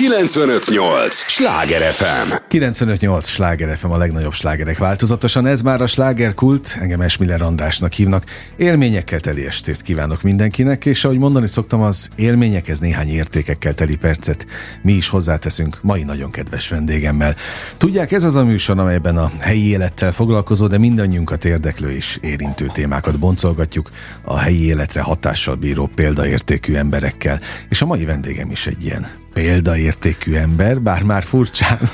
958! Sláger FM! 958! Sláger FM a legnagyobb slágerek változatosan. Ez már a slágerkult, engem Esmiller Andrásnak hívnak. Élményekkel teli estét kívánok mindenkinek, és ahogy mondani szoktam, az élményekhez néhány értékekkel teli percet mi is hozzáteszünk mai nagyon kedves vendégemmel. Tudják, ez az a műsor, amelyben a helyi élettel foglalkozó, de mindannyiunkat érdeklő és érintő témákat boncolgatjuk a helyi életre hatással bíró példaértékű emberekkel. És a mai vendégem is egy ilyen példaértékű ember, bár már furcsán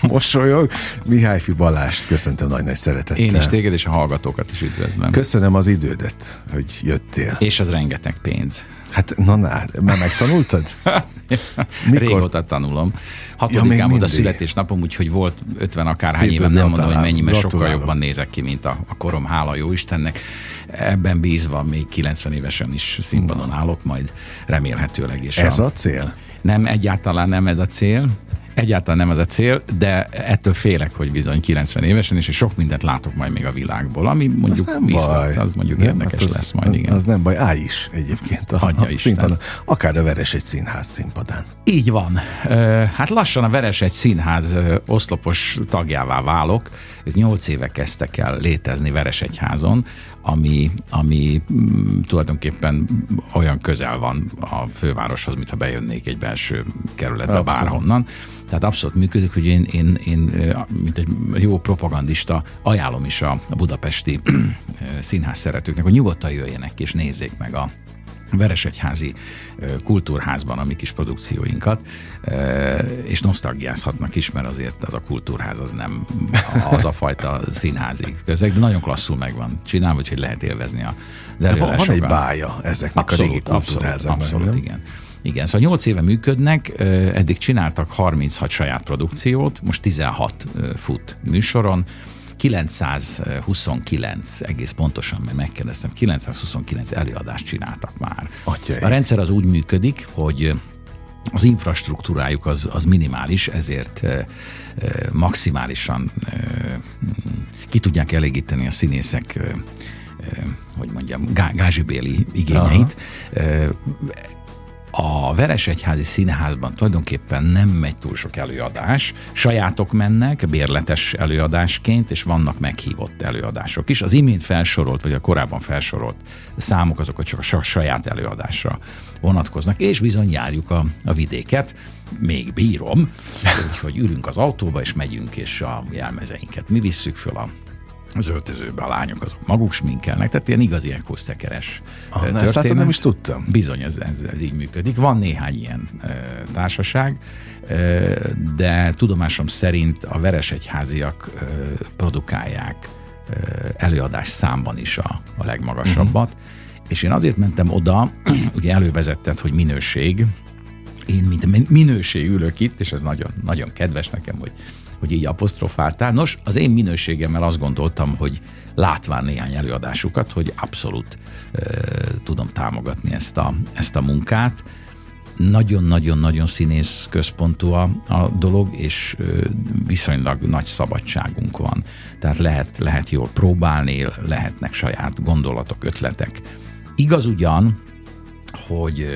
mosolyog. Mihály Fi Balást köszöntöm nagy-nagy szeretettel. Én is téged és a hallgatókat is üdvözlöm. Köszönöm az idődet, hogy jöttél. És az rengeteg pénz. Hát, na, na már megtanultad? Mikor? Régóta tanulom. Hatodikám ja, a születésnapom, úgyhogy volt 50 akárhány éve, nem mondom, hogy mennyi, mert sokkal jobban nézek ki, mint a, a korom, hála jó Istennek. Ebben bízva még 90 évesen is színpadon állok, majd remélhetőleg is. Ez a, a cél? Nem, egyáltalán nem ez a cél. Egyáltalán nem az a cél, de ettől félek, hogy bizony 90 évesen, és sok mindent látok majd még a világból, ami mondjuk az, nem viszont, baj. az mondjuk nem, érdekes hát az, lesz majd, igen. Az nem baj, állj is egyébként a, a színpadon. Akár a Veres egy színház színpadán. Így van. Hát lassan a Veres egy színház oszlopos tagjává válok. Ők nyolc éve kezdtek el létezni Veresegyházon, ami, ami mm, tulajdonképpen olyan közel van a fővároshoz, mintha bejönnék egy belső kerületbe abszolút. bárhonnan. Tehát abszolút működik, hogy én, én, én, mint egy jó propagandista, ajánlom is a, a budapesti színház szeretőknek, hogy nyugodtan jöjjenek és nézzék meg a, Veresegyházi kultúrházban a mi kis produkcióinkat, és nosztalgiázhatnak is, mert azért az a kultúrház az nem az a fajta színházi közeg, de nagyon klasszul megvan csinálva, hogy lehet élvezni az előadásokat. Van egy bája ezeknek abszolút, a régi kultúrházaknak. Abszolút, abszolút igen. Igen, szóval 8 éve működnek, eddig csináltak 36 saját produkciót, most 16 fut műsoron, 929, egész pontosan, mert megkérdeztem, 929 előadást csináltak már. Atyai. A rendszer az úgy működik, hogy az infrastruktúrájuk az, az minimális, ezért e, e, maximálisan e, ki tudják elégíteni a színészek, e, hogy mondjam, gázsibéli igényeit. Aha a Veresegyházi Színházban tulajdonképpen nem megy túl sok előadás. Sajátok mennek bérletes előadásként, és vannak meghívott előadások is. Az imént felsorolt, vagy a korábban felsorolt számok azok csak a saját előadásra vonatkoznak, és bizony járjuk a, a vidéket. Még bírom, úgyhogy ülünk az autóba, és megyünk, és a jelmezeinket mi visszük föl a az öltözőbe a lányok azok maguk sminkelnek, tehát ilyen igazi ekoszekeres ah, történet. Ezt hát nem is tudtam. Bizony, ez, ez, ez így működik. Van néhány ilyen e, társaság, e, de tudomásom szerint a veresegyháziak e, produkálják e, előadás számban is a, a legmagasabbat, uh-huh. és én azért mentem oda, ugye elővezetted, hogy minőség, én mint minőség ülök itt, és ez nagyon, nagyon kedves nekem, hogy hogy így apostrofáltál. Nos, az én minőségemmel azt gondoltam, hogy látván néhány előadásukat, hogy abszolút e, tudom támogatni ezt a, ezt a munkát. Nagyon-nagyon-nagyon színész központú a, a dolog, és e, viszonylag nagy szabadságunk van. Tehát lehet, lehet jól próbálni, lehetnek saját gondolatok, ötletek. Igaz ugyan, hogy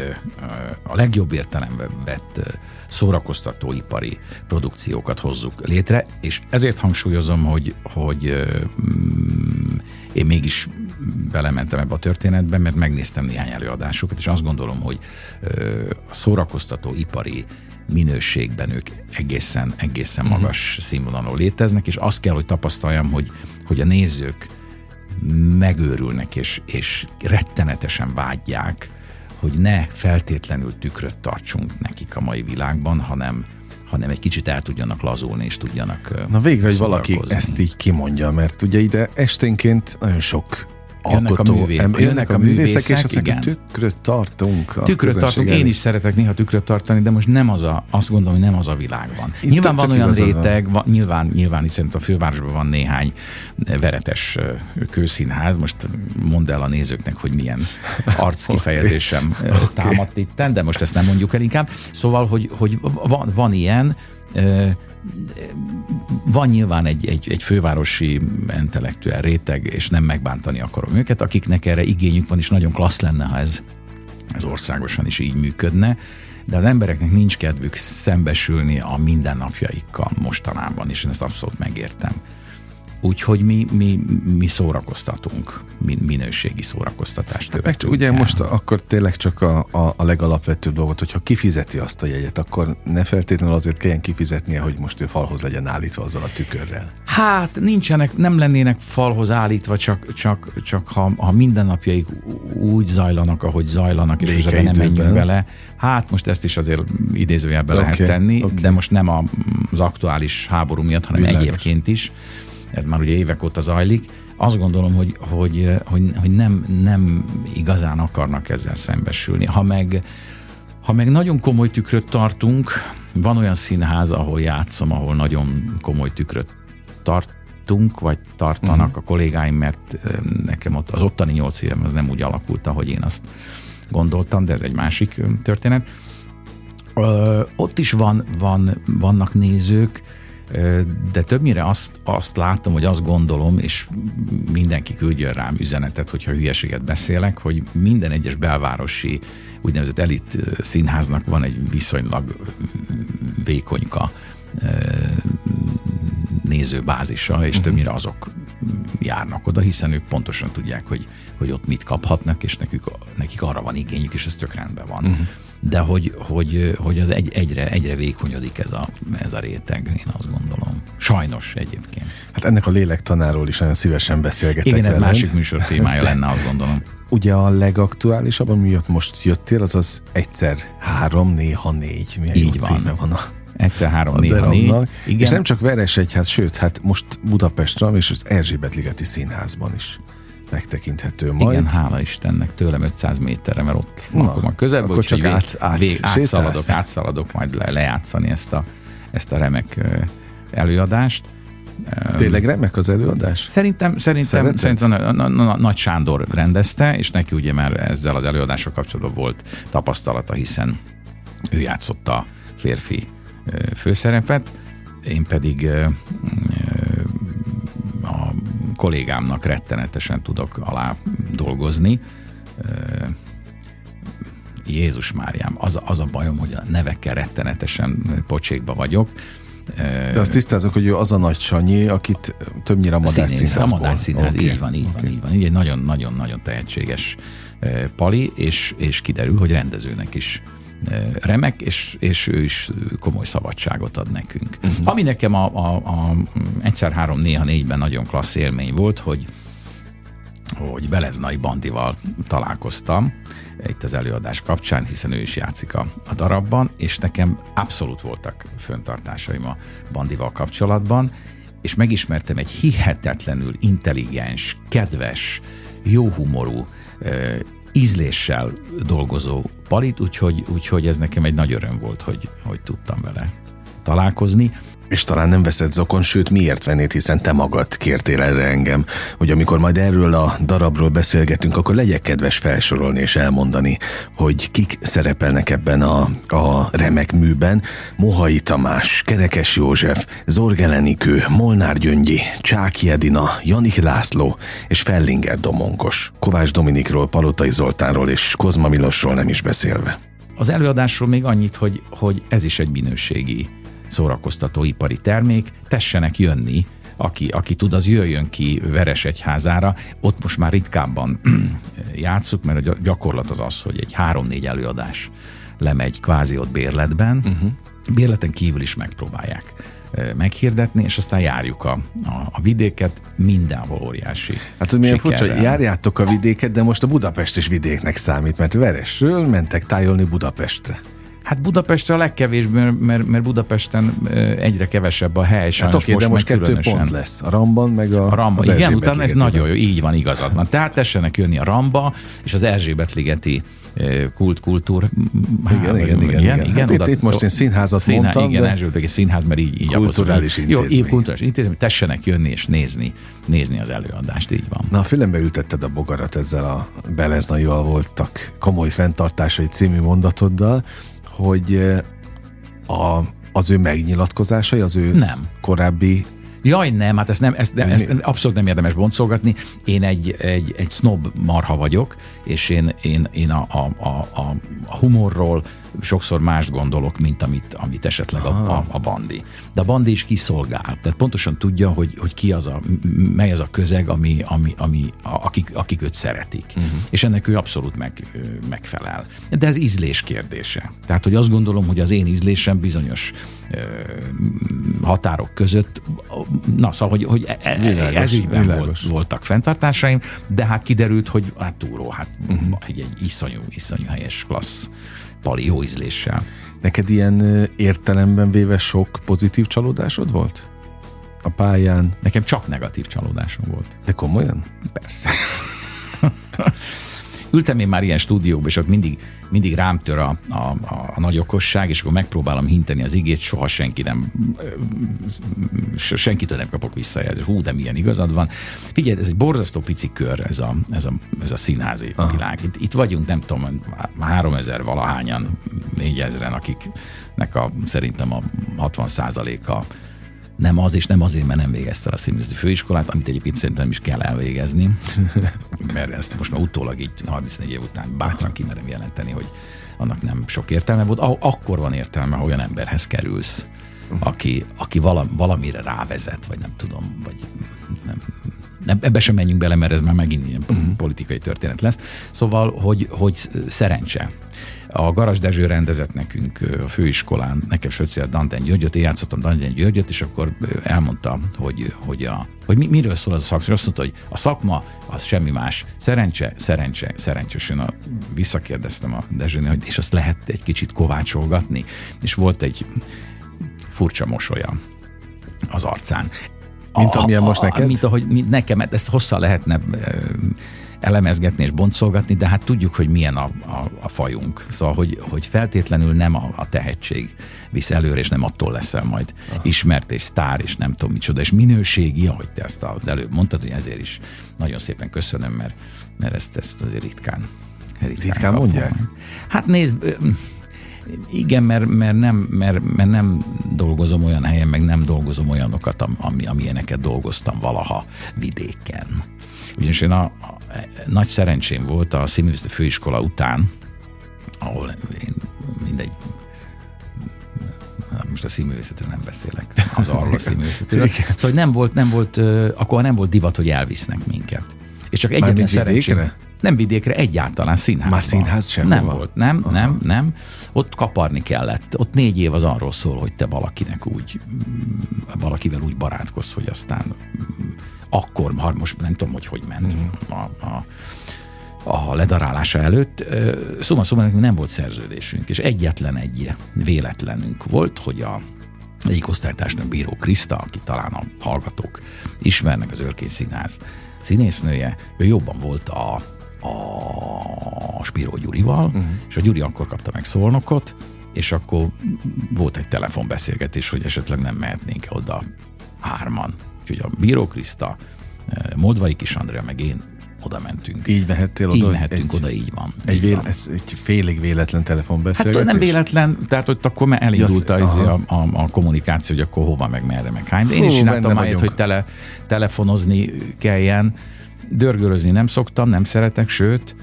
a legjobb értelemben vett szórakoztatóipari produkciókat hozzuk létre, és ezért hangsúlyozom, hogy, hogy mm, én mégis belementem ebbe a történetbe, mert megnéztem néhány előadásukat, és azt gondolom, hogy a szórakoztató ipari minőségben ők egészen, egészen mhm. magas uh-huh. színvonalon léteznek, és azt kell, hogy tapasztaljam, hogy, hogy a nézők megőrülnek, és, és rettenetesen vágyják hogy ne feltétlenül tükröt tartsunk nekik a mai világban, hanem, hanem egy kicsit el tudjanak lazulni, és tudjanak Na végre, hogy valaki ezt így kimondja, mert ugye ide esténként nagyon sok jönnek alkotó, a, művé, em, jönnek a művészek, művészek és azt igen. tükröt tartunk. Tükröt tartunk, én is szeretek néha tükröt tartani, de most nem az a, azt gondolom, hogy nem az a világ van. Itt nyilván van olyan réteg, van, nyilván, nyilván hiszen a fővárosban van néhány veretes kőszínház, most mondd el a nézőknek, hogy milyen arckifejezésem okay. támadt itten, de most ezt nem mondjuk el inkább. Szóval, hogy, hogy van, van ilyen, van nyilván egy, egy, egy fővárosi intellektuál réteg, és nem megbántani akarom őket, akiknek erre igényük van, és nagyon klassz lenne, ha ez, ez országosan is így működne, de az embereknek nincs kedvük szembesülni a mindennapjaikkal mostanában, és én ezt abszolút megértem. Úgyhogy mi, mi, mi szórakoztatunk, mi, minőségi szórakoztatást hát meg ugye el. most akkor tényleg csak a, a, a legalapvetőbb dolgot, hogyha kifizeti azt a jegyet, akkor ne feltétlenül azért kelljen kifizetnie, hogy most ő falhoz legyen állítva azzal a tükörrel. Hát nincsenek, nem lennének falhoz állítva, csak, csak, csak ha, ha mindennapjaik úgy zajlanak, ahogy zajlanak, és most nem menjünk bele. Hát most ezt is azért idézőjelbe okay, lehet tenni, okay. de most nem az aktuális háború miatt, hanem Világos. egyébként is ez már ugye évek óta zajlik, azt gondolom, hogy, hogy, hogy, hogy nem, nem igazán akarnak ezzel szembesülni. Ha meg, ha meg nagyon komoly tükröt tartunk, van olyan színház, ahol játszom, ahol nagyon komoly tükröt tartunk, vagy tartanak uh-huh. a kollégáim, mert nekem ott az ottani nyolc évem az nem úgy alakult, ahogy én azt gondoltam, de ez egy másik történet. Ö, ott is van, van, vannak nézők, de többnyire azt, azt látom, hogy azt gondolom, és mindenki küldjön rám üzenetet, hogyha hülyeséget beszélek, hogy minden egyes belvárosi úgynevezett elit színháznak van egy viszonylag vékonyka nézőbázisa, és uh-huh. többnyire azok járnak oda, hiszen ők pontosan tudják, hogy, hogy ott mit kaphatnak, és nekik, nekik arra van igényük, és ez tök rendben van. Uh-huh de hogy, hogy, hogy az egy, egyre, egyre vékonyodik ez a, ez a réteg, én azt gondolom. Sajnos egyébként. Hát ennek a lélektanáról is nagyon szívesen beszélgetek Igen, ez másik műsor témája lenne, azt gondolom. Ugye a legaktuálisabb, ami most jöttél, az az egyszer három, néha négy. Milyen Így van. van a Egyszer három, néha négy. Igen. És nem csak Veresegyház, sőt, hát most Budapestre és az Erzsébet-ligeti színházban is megtekinthető majd. Igen, hála Istennek, tőlem 500 méterre, mert ott Na, lakom a közelben, akkor csak át, át, vég, átszaladok, átszaladok majd le, lejátszani ezt a, ezt a remek előadást. Tényleg remek az előadás? Szerintem, szerintem, szerintem a, a, a, Nagy Sándor rendezte, és neki ugye már ezzel az előadással kapcsolatban volt tapasztalata, hiszen ő játszotta a férfi főszerepet, én pedig kollégámnak rettenetesen tudok alá dolgozni. Jézus Máriám, az, az a bajom, hogy a nevekkel rettenetesen pocsékba vagyok. De azt tisztázok, hogy ő az a nagy Sanyi, akit többnyire a Madár Színész. A Madár Színház, okay. így van, így okay. van, így van. Így egy nagyon-nagyon-nagyon tehetséges pali, és, és kiderül, hogy rendezőnek is remek, és, és ő is komoly szabadságot ad nekünk. Uh-huh. Ami nekem a, a, a egyszer három, néha négyben nagyon klassz élmény volt, hogy hogy Beleznai Bandival találkoztam itt az előadás kapcsán, hiszen ő is játszik a, a darabban, és nekem abszolút voltak föntartásaim a Bandival kapcsolatban, és megismertem egy hihetetlenül intelligens, kedves, jóhumorú, ízléssel dolgozó palit, úgyhogy, úgyhogy ez nekem egy nagy öröm volt, hogy, hogy tudtam vele találkozni. És talán nem veszed zokon, sőt miért vennéd, hiszen te magad kértél erre engem, hogy amikor majd erről a darabról beszélgetünk, akkor legyek kedves felsorolni és elmondani, hogy kik szerepelnek ebben a, a remek műben. Mohai Tamás, Kerekes József, Zorgelenikő, Molnár Gyöngyi, Csáki Edina, Janik László és Fellinger Domonkos. Kovács Dominikról, Palotai Zoltánról és Kozma Milosról nem is beszélve. Az előadásról még annyit, hogy, hogy ez is egy minőségi szórakoztató ipari termék, tessenek jönni, aki, aki tud, az jöjjön ki Veresegyházára. Ott most már ritkábban játszuk, mert a gyakorlat az az, hogy egy három-négy előadás lemegy kvázi ott bérletben, uh-huh. bérleten kívül is megpróbálják meghirdetni, és aztán járjuk a, a, a vidéket, mindenhol óriási Hát, hogy milyen furcsa, járjátok a vidéket, de most a Budapest is vidéknek számít, mert Veresről mentek tájolni Budapestre. Hát Budapestre a legkevésbé, mert, mert, mert Budapesten egyre kevesebb a hely. Hát oké, de most kettő különösen. pont lesz. A Ramban, meg a, a Ramba. Az igen, utána ez nagyon jó, így van, igazad van. Tehát tessenek jönni a Ramba és az Erzsébet-ligeti kult kultúr. Igen, igen, igen, igen, igen. igen hát oda, itt, itt most én színházat színhá, mondtam, igen, de Erzsébet színház, mert így, így kulturális intézmény. Jó, kulturális intézmény, tessenek jönni és nézni, nézni az előadást, így van. Na, a fülembe ültetted a bogarat ezzel a Beleznaival voltak komoly fenntartásai című mondatoddal, hogy a, az ő megnyilatkozásai, az ő nem. korábbi Jaj, nem, hát ezt, nem, ezt, nem, ezt abszolút nem érdemes boncolgatni. Én egy, egy, egy snob marha vagyok, és én, én, én a, a, a, a humorról, sokszor más gondolok, mint amit, amit esetleg a, a, a bandi. De a bandi is kiszolgál. Tehát pontosan tudja, hogy, hogy ki az a, mely az a közeg, ami, ami, ami, akik, akik őt szeretik. Uh-huh. És ennek ő abszolút meg, megfelel. De ez ízlés kérdése. Tehát, hogy azt gondolom, hogy az én ízlésem bizonyos határok között, na szóval, hogy, hogy e, e, világos, ez ügyben volt, voltak fenntartásaim, de hát kiderült, hogy hát túró, hát uh-huh. egy, egy iszonyú, iszonyú helyes klassz pali jó ízléssel. Neked ilyen értelemben véve sok pozitív csalódásod volt? A pályán? Nekem csak negatív csalódásom volt. De komolyan? Persze. ültem én már ilyen stúdiókban, és ott mindig, mindig rám tör a, a, a, a nagy okosság, és akkor megpróbálom hinteni az igét, soha senki nem, senkitől nem kapok visszajelzést. Hú, de milyen igazad van. Figyelj, ez egy borzasztó pici kör, ez a, ez a, ez a színházi Aha. világ. Itt, itt vagyunk, nem tudom, három ezer valahányan, négyezren, akiknek a, szerintem a 60 a nem az, és nem azért, mert nem végezte a színművészeti főiskolát, amit egyébként szerintem is kell elvégezni, mert ezt most már utólag így 34 év után bátran kimerem jelenteni, hogy annak nem sok értelme volt. Akkor van értelme, ha olyan emberhez kerülsz, aki, aki valamire rávezet, vagy nem tudom, vagy nem, nem, ebbe sem menjünk bele, mert ez már megint ilyen uh-huh. politikai történet lesz. Szóval, hogy, hogy szerencse. A Garas Dezső rendezett nekünk a főiskolán, nekem Söcél Danten Györgyöt, én játszottam Danten Györgyöt, és akkor elmondta, hogy, hogy, a, hogy mi, miről szól az a szakma. És azt mondta, hogy a szakma az semmi más. Szerencse, szerencse, szerencse. És én a, visszakérdeztem a Dezsőnél, hogy és azt lehet egy kicsit kovácsolgatni. És volt egy furcsa mosolya az arcán. Mint amilyen most neked? Mint ahogy mint nekem, ezt hosszan lehetne elemezgetni és boncolgatni, de hát tudjuk, hogy milyen a, a, a fajunk. Szóval, hogy, hogy feltétlenül nem a, a tehetség visz előre, és nem attól leszel majd Aha. ismert és sztár, és nem tudom micsoda, és minőségi, ahogy te ezt az előbb mondtad, hogy ezért is nagyon szépen köszönöm, mert, mert ezt, ezt azért ritkán ritkán, ritkán mondják? Hát nézd, igen, mert, mert, nem, mert, mert nem dolgozom olyan helyen, meg nem dolgozom olyanokat, ami, amilyeneket dolgoztam valaha vidéken. Ugyanis én a, nagy szerencsém volt a színművészeti főiskola után, ahol én mindegy, most a színművészetről nem beszélek, az arról a színművészetről. szóval hogy nem volt, nem volt, akkor nem volt divat, hogy elvisznek minket. És csak egyetlen szerencsém. Nem vidékre, egyáltalán színházba. Már színház sem Nem van. volt, nem, Aha. nem, nem. Ott kaparni kellett. Ott négy év az arról szól, hogy te valakinek úgy, valakivel úgy barátkozz, hogy aztán akkor, ha most nem tudom, hogy hogy ment mm. a, a, a ledarálása előtt. Szóval szóval nem volt szerződésünk, és egyetlen egy véletlenünk volt, hogy a egyik osztálytársnak Bíró Kriszta, aki talán a hallgatók ismernek, az Örkény Színház színésznője, ő jobban volt a, a Spiró Gyurival, uh-huh. és a Gyuri akkor kapta meg szolnokot, és akkor volt egy telefonbeszélgetés, hogy esetleg nem mehetnénk oda hárman. Úgyhogy a Bíró Kriszta, eh, Moldvai Kis Andrea, meg én oda mentünk. Így mehettél oda? Így mehettünk egy, oda, így van. Egy, így véle, van. Ez egy félig véletlen telefonbeszélgetés? Hát nem véletlen, tehát hogy akkor már elindult az, a, a, a, kommunikáció, hogy akkor hova, meg merre, meg hány. Én is csináltam már hogy tele, telefonozni kelljen, dörgölözni nem szoktam, nem szeretek, sőt,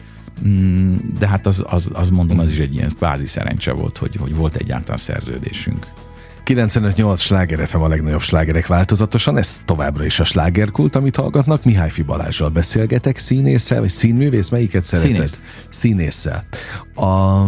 mm, de hát az, az, az mondom, az is egy ilyen kvázi szerencse volt, hogy, hogy volt egyáltalán szerződésünk. 95-8 sláger FM a legnagyobb slágerek változatosan, ez továbbra is a slágerkult, amit hallgatnak. Mihály Balázsral beszélgetek, színésszel, vagy színművész, melyiket szereted? Színész. Színésszel. A,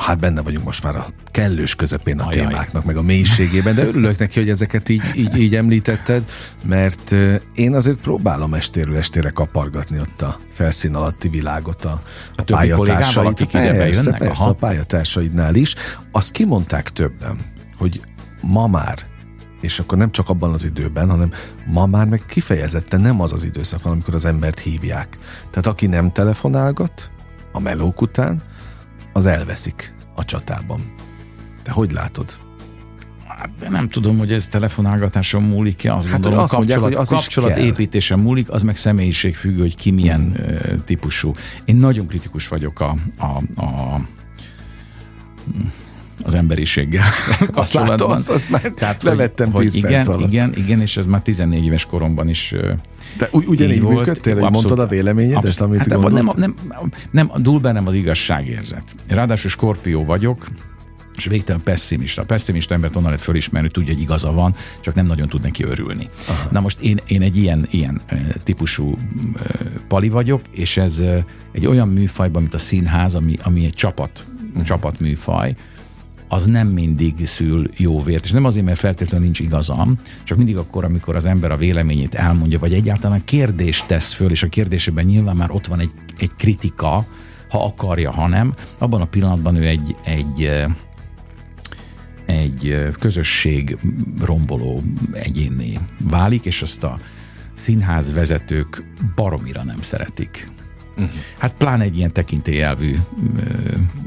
hát benne vagyunk most már a kellős közepén a Ajaj. témáknak, meg a mélységében, de örülök neki, hogy ezeket így, így, így említetted, mert én azért próbálom estéről estére kapargatni ott a felszín alatti világot a, a, a pályatársaid. Akik persze, persze, a pályatársaidnál is. Azt kimondták többen, hogy ma már és akkor nem csak abban az időben, hanem ma már meg kifejezetten nem az az időszak van, amikor az embert hívják. Tehát aki nem telefonálgat a melók után, az elveszik a csatában. Te hogy látod? Hát, de nem tudom, hogy ez telefonálgatáson múlik-e. Azt hát, gondolom, azt kapcsolat, mondják, hogy az kapcsolat építésen múlik, az meg személyiség függő, hogy ki milyen mm. típusú. Én nagyon kritikus vagyok a, a, a az emberiséggel azt látom, azt, azt már Tehát, levettem hogy, 10 hogy perc igen, alatt. Igen, igen, és ez már 14 éves koromban is De ugy, ugyanígy volt, működtél, hogy mondtad a véleményedet, abszolút, amit hát nem, nem, nem, nem, dúl bennem az igazságérzet. Ráadásul skorpió vagyok, és végtelen pessimista. A pessimista embert onnan lehet fölismerni, hogy tudja, hogy igaza van, csak nem nagyon tud neki örülni. Aha. Na most én, én egy ilyen, ilyen típusú pali vagyok, és ez egy olyan műfajban, mint a színház, ami, ami egy csapat, uh-huh. csapatműfaj, az nem mindig szül jó vért. És nem azért, mert feltétlenül nincs igazam, csak mindig akkor, amikor az ember a véleményét elmondja, vagy egyáltalán kérdést tesz föl, és a kérdésében nyilván már ott van egy, egy kritika, ha akarja, ha nem, abban a pillanatban ő egy, egy egy közösség romboló egyénné válik, és azt a színház vezetők baromira nem szeretik. Uh-huh. Hát pláne egy ilyen tekintélyelvű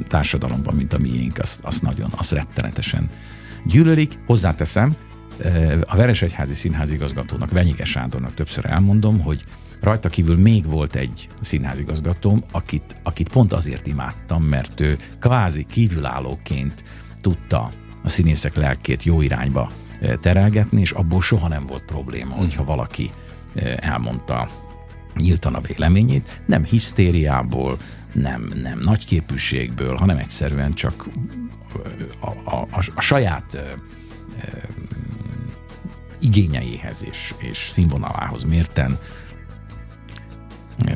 társadalomban, mint a miénk, azt, azt nagyon, azt rettenetesen gyűlölik. Hozzáteszem, a Veresegyházi Színház igazgatónak, Venyige Sándornak többször elmondom, hogy rajta kívül még volt egy színházigazgatóm, akit, akit pont azért imádtam, mert ő kvázi kívülállóként tudta a színészek lelkét jó irányba terelgetni, és abból soha nem volt probléma, hogyha valaki elmondta nyíltan a véleményét, nem hisztériából, nem, nem nagyképűségből, hanem egyszerűen csak a, a, a, a saját ö, ö, igényeihez és, és színvonalához mérten ö,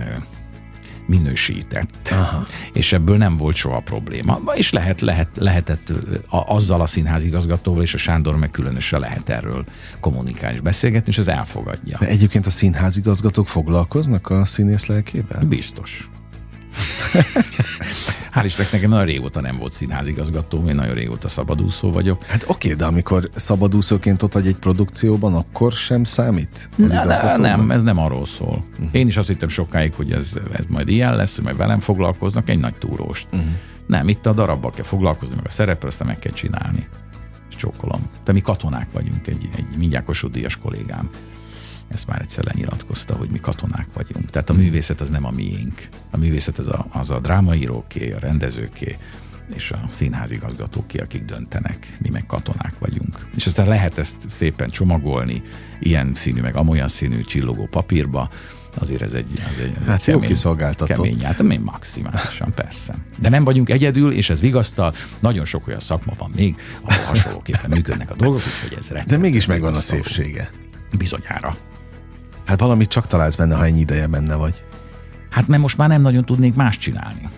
minősített. Aha. És ebből nem volt soha probléma. És lehet, lehet, lehetett a, azzal a színházigazgatóval és a Sándor meg különösen lehet erről kommunikálni és beszélgetni, és ez elfogadja. De egyébként a színházigazgatók foglalkoznak a színész lelkével? Biztos. Hál' Istennek nekem nagyon régóta nem volt színházigazgató, én nagyon régóta szabadúszó vagyok. Hát oké, de amikor szabadúszóként ott vagy egy produkcióban, akkor sem számít az ne, ne, Nem, ez nem arról szól. Uh-huh. Én is azt hittem sokáig, hogy ez, ez majd ilyen lesz, hogy majd velem foglalkoznak, egy nagy túróst. Uh-huh. Nem, itt a darabbal kell foglalkozni, meg a szerepre, aztán meg kell csinálni. És csókolom. De mi katonák vagyunk, egy, egy mindjárt Kossuth kollégám ezt már egyszer lenyilatkozta, hogy mi katonák vagyunk. Tehát a művészet az nem a miénk. A művészet az a, az a drámaíróké, a rendezőké, és a színházigazgatóké, akik döntenek, mi meg katonák vagyunk. És aztán lehet ezt szépen csomagolni, ilyen színű, meg amolyan színű csillogó papírba, azért ez egy, az egy hát kemény, jó kiszolgáltatott. Kemény, hát én maximálisan, persze. De nem vagyunk egyedül, és ez vigasztal, nagyon sok olyan szakma van még, ahol hasonlóképpen működnek a dolgok, úgyhogy ez De mégis megvan a szépsége. Bizonyára. Hát valamit csak találsz benne, ha ennyi ideje benne vagy. Hát mert most már nem nagyon tudnék más csinálni.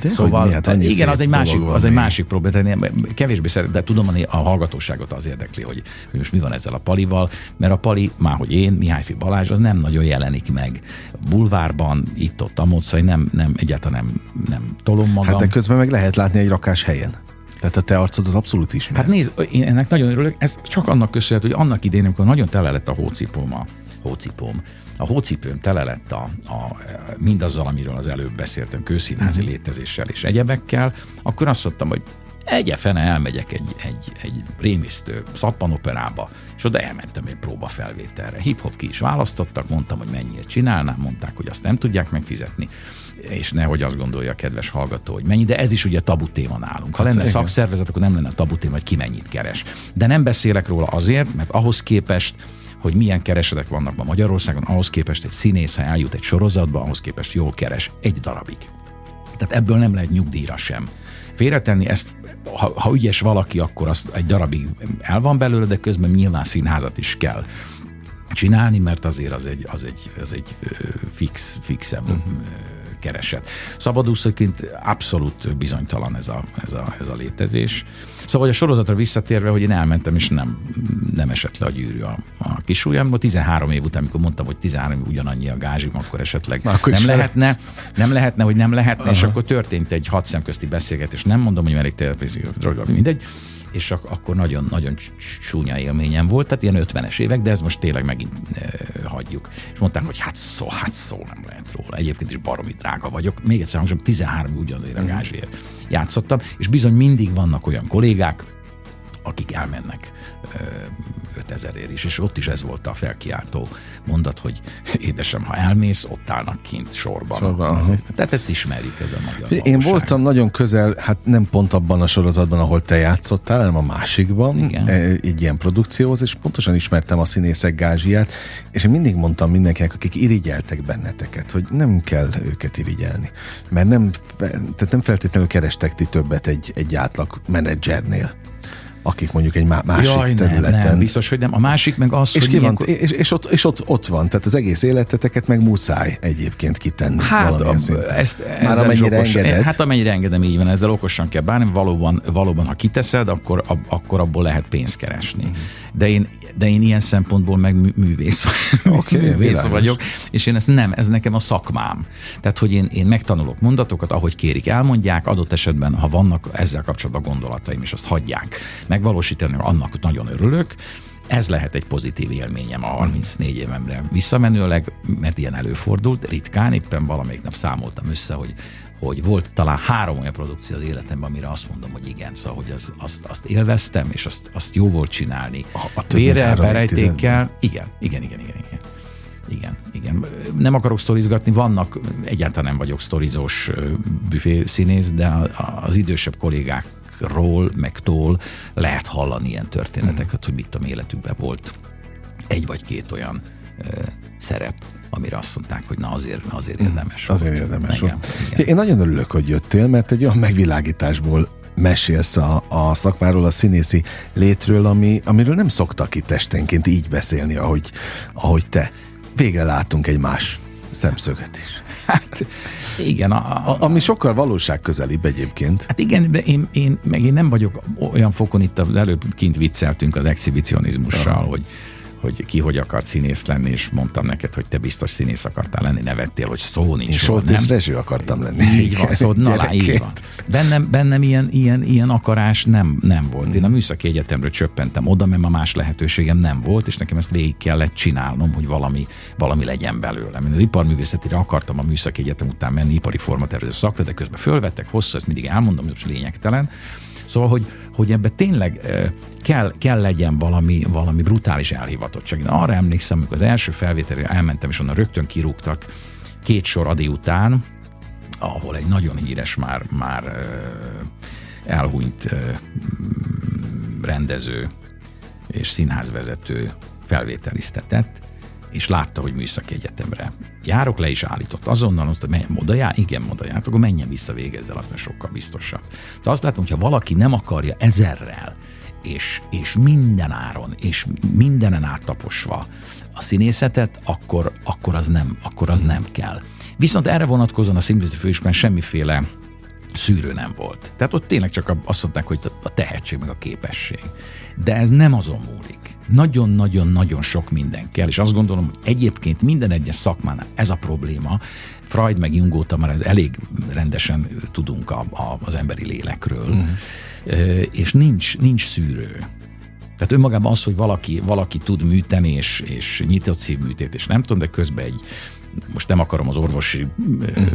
De szóval, mi, hát igen, az egy másik, az egy másik probléma. Kevésbé szeret, de tudom, hogy a hallgatóságot az érdekli, hogy, hogy most mi van ezzel a palival, mert a pali, már hogy én, Mihályfi Balázs, az nem nagyon jelenik meg. Bulvárban, itt-ott, a módszai nem, nem, egyáltalán nem, nem tolom magam. Hát de közben meg lehet látni egy rakás helyen. Tehát a te arcod az abszolút ismert. Hát nézd, én ennek nagyon örülök, ez csak annak köszönhető, hogy annak idején, amikor nagyon tele lett a hócipóma, hócipóm. A hócipőm tele lett a, a, mindazzal, amiről az előbb beszéltem, kőszínházi uh-huh. létezéssel és egyebekkel, akkor azt mondtam, hogy egye fene elmegyek egy, egy, egy rémisztő szappanoperába, és oda elmentem egy próbafelvételre. Hip-hop ki is választottak, mondtam, hogy mennyire csinálnám, mondták, hogy azt nem tudják megfizetni, és nehogy azt gondolja a kedves hallgató, hogy mennyi, de ez is ugye tabu téma nálunk. Ha hát lenne szakszervezet, akkor nem lenne tabu téma, hogy ki mennyit keres. De nem beszélek róla azért, mert ahhoz képest hogy milyen keresetek vannak ma Magyarországon, ahhoz képest egy színész, ha eljut egy sorozatba, ahhoz képest jól keres egy darabig. Tehát ebből nem lehet nyugdíjra sem. Félretenni ezt, ha, ha ügyes valaki, akkor az egy darabig el van belőle, de közben nyilván színházat is kell csinálni, mert azért az egy, az egy, az egy fix, fixebb uh-huh kereset. Szabadúszóként abszolút bizonytalan ez a, ez a, ez a létezés. Szóval hogy a sorozatra visszatérve, hogy én elmentem, és nem, nem esett le a gyűrű a, a kisúlyámból. 13 év után, amikor mondtam, hogy 13 év ugyanannyi a gázsim, akkor esetleg Na, akkor nem lehetne, nem lehetne, hogy nem lehetne, Aha. és akkor történt egy hat szemközti beszélgetés. Nem mondom, hogy elég tényleg mindegy és ak- akkor nagyon-nagyon súnya élményem volt, tehát ilyen 50-es évek, de ez most tényleg megint e, hagyjuk. És mondták, hogy hát szó, hát szó nem lehet róla. Egyébként is baromi drága vagyok. Még egyszer hangsúlyom, 13 ugyanazért a mhm. gázsért játszottam, és bizony mindig vannak olyan kollégák, akik elmennek 5000 ér is, és ott is ez volt a felkiáltó mondat, hogy édesem, ha elmész, ott állnak kint sorban. sorban tehát ezt ismerjük, ez a magyar Én valóság. voltam nagyon közel, hát nem pont abban a sorozatban, ahol te játszottál, hanem a másikban, Igen. E, egy ilyen produkcióhoz, és pontosan ismertem a színészek gázsiát, és én mindig mondtam mindenkinek, akik irigyeltek benneteket, hogy nem kell őket irigyelni, mert nem, tehát nem feltétlenül kerestek ti többet egy, egy átlag menedzsernél akik mondjuk egy másik Jaj, területen. Nem, nem, biztos, hogy nem. A másik meg az, és hogy ki van, és, és, ott, és ott, ott van, tehát az egész életeteket meg muszáj egyébként kitenni hát, valamilyen szinten. Ezt, Már amennyire okos, engeded. Hát amennyire engedem, így van, ezzel okosan kell bánni, valóban, valóban ha kiteszed, akkor, akkor abból lehet pénzt keresni. Mm. De én de én ilyen szempontból meg művész, okay, művész vagyok, és én ezt nem, ez nekem a szakmám. Tehát, hogy én, én megtanulok mondatokat, ahogy kérik, elmondják, adott esetben, ha vannak ezzel kapcsolatban gondolataim, és azt hagyják megvalósítani, annak nagyon örülök, ez lehet egy pozitív élményem a 34 évemre. Visszamenőleg, mert ilyen előfordult, ritkán, éppen valamelyik nap számoltam össze, hogy hogy volt talán három olyan produkció az életemben, amire azt mondom, hogy igen, szóval, hogy az, azt, azt élveztem, és azt, azt jó volt csinálni. A, a Vére, berejtékkel, igen, igen, igen, igen, igen. Igen, igen. Nem akarok sztorizgatni, vannak, egyáltalán nem vagyok sztorizós büfé színész, de az idősebb kollégákról, meg tól lehet hallani ilyen történeteket, mm. hogy mit a életükben volt egy vagy két olyan szerep, amire azt mondták, hogy na azért, azért hmm. érdemes. Azért volt. érdemes volt. Én nagyon örülök, hogy jöttél, mert egy olyan megvilágításból mesélsz a, a szakmáról, a színészi létről, ami, amiről nem szoktak itt esténként így beszélni, ahogy, ahogy te. Végre látunk egy más szemszöget is. Hát igen. A, a, ami sokkal valóság közelibb egyébként. Hát igen, de én, én meg én nem vagyok olyan fokon, itt előbb kint vicceltünk az exhibicionizmussal, Aha. hogy hogy ki hogy akart színész lenni, és mondtam neked, hogy te biztos színész akartál lenni, nevettél, hogy szó nincs. Én Soltész Rezső akartam lenni. Így van, szó, na, lá, így van. Bennem, bennem ilyen, ilyen, ilyen akarás nem, nem volt. Én a műszaki egyetemről csöppentem oda, mert a más lehetőségem nem volt, és nekem ezt végig kellett csinálnom, hogy valami, valami legyen belőlem. Én az iparművészetire akartam a műszaki egyetem után menni, ipari formatervező szakra, de közben fölvettek hosszú, ezt mindig elmondom, ez lényegtelen Szóval, hogy, hogy ebbe tényleg kell, kell legyen valami, valami brutális elhivatottság. Én arra emlékszem, amikor az első felvételre elmentem, és onnan rögtön kirúgtak két sor adi után, ahol egy nagyon híres, már, már elhunyt rendező és színházvezető felvételiztetett, és látta, hogy műszaki egyetemre járok, le is állított. Azonnal azt, hogy oda jár, igen, oda jár, akkor menjen vissza, végezz el, az mert sokkal biztosabb. Tehát azt látom, hogyha valaki nem akarja ezerrel, és, és minden áron, és mindenen áttaposva a színészetet, akkor, akkor, az nem, akkor az nem kell. Viszont erre vonatkozóan a színművészeti főiskolán semmiféle szűrő nem volt. Tehát ott tényleg csak azt mondták, hogy a tehetség meg a képesség. De ez nem azon múlik. Nagyon-nagyon-nagyon sok minden kell, és azt gondolom, hogy egyébként minden egyes szakmánál ez a probléma. Freud meg Jung óta már elég rendesen tudunk a, a, az emberi lélekről, uh-huh. és nincs, nincs szűrő. Tehát önmagában az, hogy valaki, valaki tud műteni, és, és nyitott szívműtét, és nem tudom, de közben egy, most nem akarom az orvosi uh-huh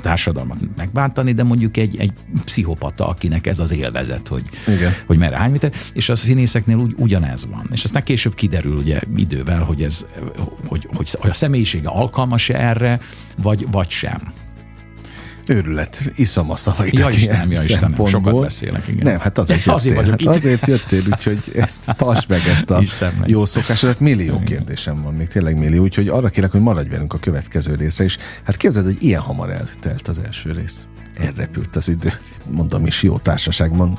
társadalmat megbántani, de mondjuk egy, egy pszichopata, akinek ez az élvezet, hogy, Igen. hogy merre hány méter, és a színészeknél úgy, ugyanez van. És aztán később kiderül ugye idővel, hogy, ez, hogy, hogy, hogy a személyisége alkalmas-e erre, vagy, vagy sem. Őrület, iszom a szavait. Ja Istenem, ja Istenem, sokat beszélek, igen. Nem, hát azért jöttél, azért, hát azért jöttél, úgyhogy ezt tartsd meg ezt a Isten jó szokásodat. Millió igen. kérdésem van, még tényleg millió, úgyhogy arra kérek, hogy maradj velünk a következő részre is. Hát képzeld, hogy ilyen hamar eltelt az első rész. Elrepült az idő. Mondom is, jó társaságban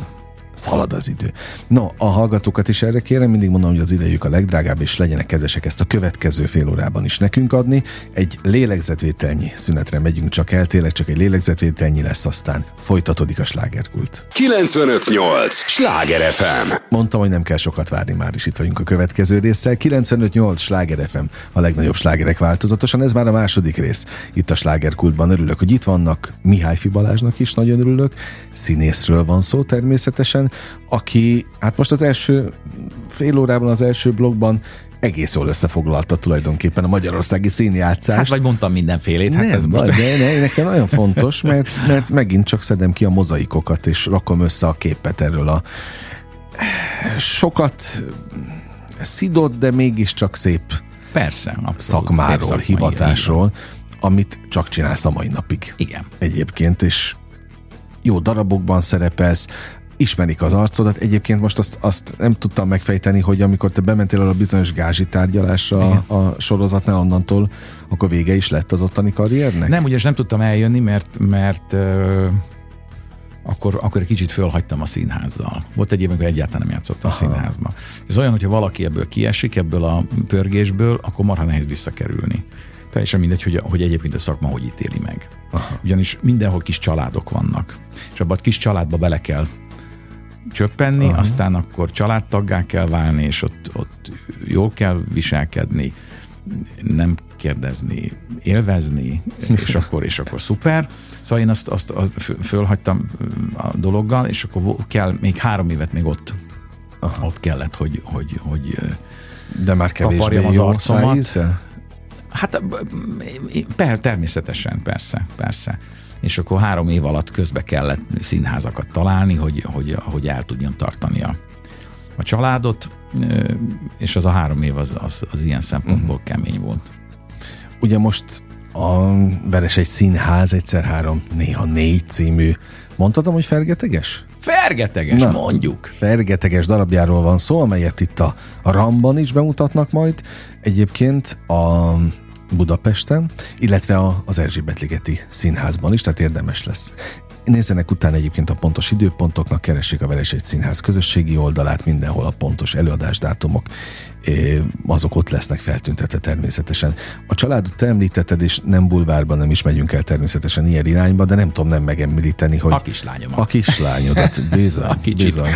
Szalad az idő. No, a hallgatókat is erre kérem, mindig mondom, hogy az idejük a legdrágább, és legyenek kedvesek ezt a következő fél órában is nekünk adni. Egy lélegzetvételnyi szünetre megyünk csak el, tényleg csak egy lélegzetvételnyi lesz, aztán folytatódik a slágerkult. 958! Sláger FM! Mondtam, hogy nem kell sokat várni, már is itt vagyunk a következő résszel. 958! Sláger FM, a legnagyobb slágerek változatosan. Ez már a második rész itt a slágerkultban. Örülök, hogy itt vannak. Mihály Fibalásnak is nagyon örülök. Színészről van szó természetesen aki hát most az első fél órában az első blogban egész jól összefoglalta tulajdonképpen a magyarországi színjátszást. Hát vagy mondtam mindenfélét. Hát nem, ez most... de, de nekem nagyon fontos, mert, mert megint csak szedem ki a mozaikokat, és rakom össze a képet erről a sokat szidott, de mégiscsak szép Persze, abszolút, szakmáról, szép szakmai, hivatásról, amit csak csinálsz a mai napig. Igen. Egyébként, és jó darabokban szerepelsz, ismerik az arcodat. Egyébként most azt, azt nem tudtam megfejteni, hogy amikor te bementél a bizonyos gázsi tárgyalásra a, a sorozatnál, onnantól akkor vége is lett az ottani karriernek? Nem, ugye nem tudtam eljönni, mert, mert akkor, akkor egy kicsit fölhagytam a színházzal. Volt egy év, amikor egyáltalán nem játszottam Aha. a színházba. Ez olyan, hogyha valaki ebből kiesik, ebből a pörgésből, akkor marha nehéz visszakerülni. Teljesen mindegy, hogy, hogy egyébként a szakma hogy ítéli meg. Aha. Ugyanis mindenhol kis családok vannak. És abban a kis családba bele kell csöppenni, Aha. aztán akkor családtaggá kell válni, és ott, ott jól kell viselkedni, nem kérdezni, élvezni, és akkor, és akkor szuper. Szóval én azt, azt, azt fölhagytam a dologgal, és akkor kell még három évet még ott, Aha. ott kellett, hogy, hogy, hogy De már kevésbé az jó arcomat. Hát per, természetesen, persze, persze és akkor három év alatt közbe kellett színházakat találni, hogy, hogy, hogy el tudjon tartani a, a családot, és az a három év az, az, az ilyen szempontból uh-huh. kemény volt. Ugye most a Veres egy színház, egyszer három, néha négy című. Mondhatom, hogy fergeteges? Fergeteges, Na, mondjuk. Fergeteges darabjáról van szó, amelyet itt a, a Ramban is bemutatnak majd. Egyébként a Budapesten, illetve a, az Erzsébet-ligeti színházban is, tehát érdemes lesz. Nézzenek utána egyébként a pontos időpontoknak, keressék a Veresegy Színház közösségi oldalát, mindenhol a pontos előadásdátumok, azok ott lesznek feltüntetve természetesen. A családot te említetted, és nem bulvárban nem is megyünk el természetesen ilyen irányba, de nem tudom nem megemlíteni, hogy... A kislányomat. A kislányodat, bizony. A kicsit. bizony.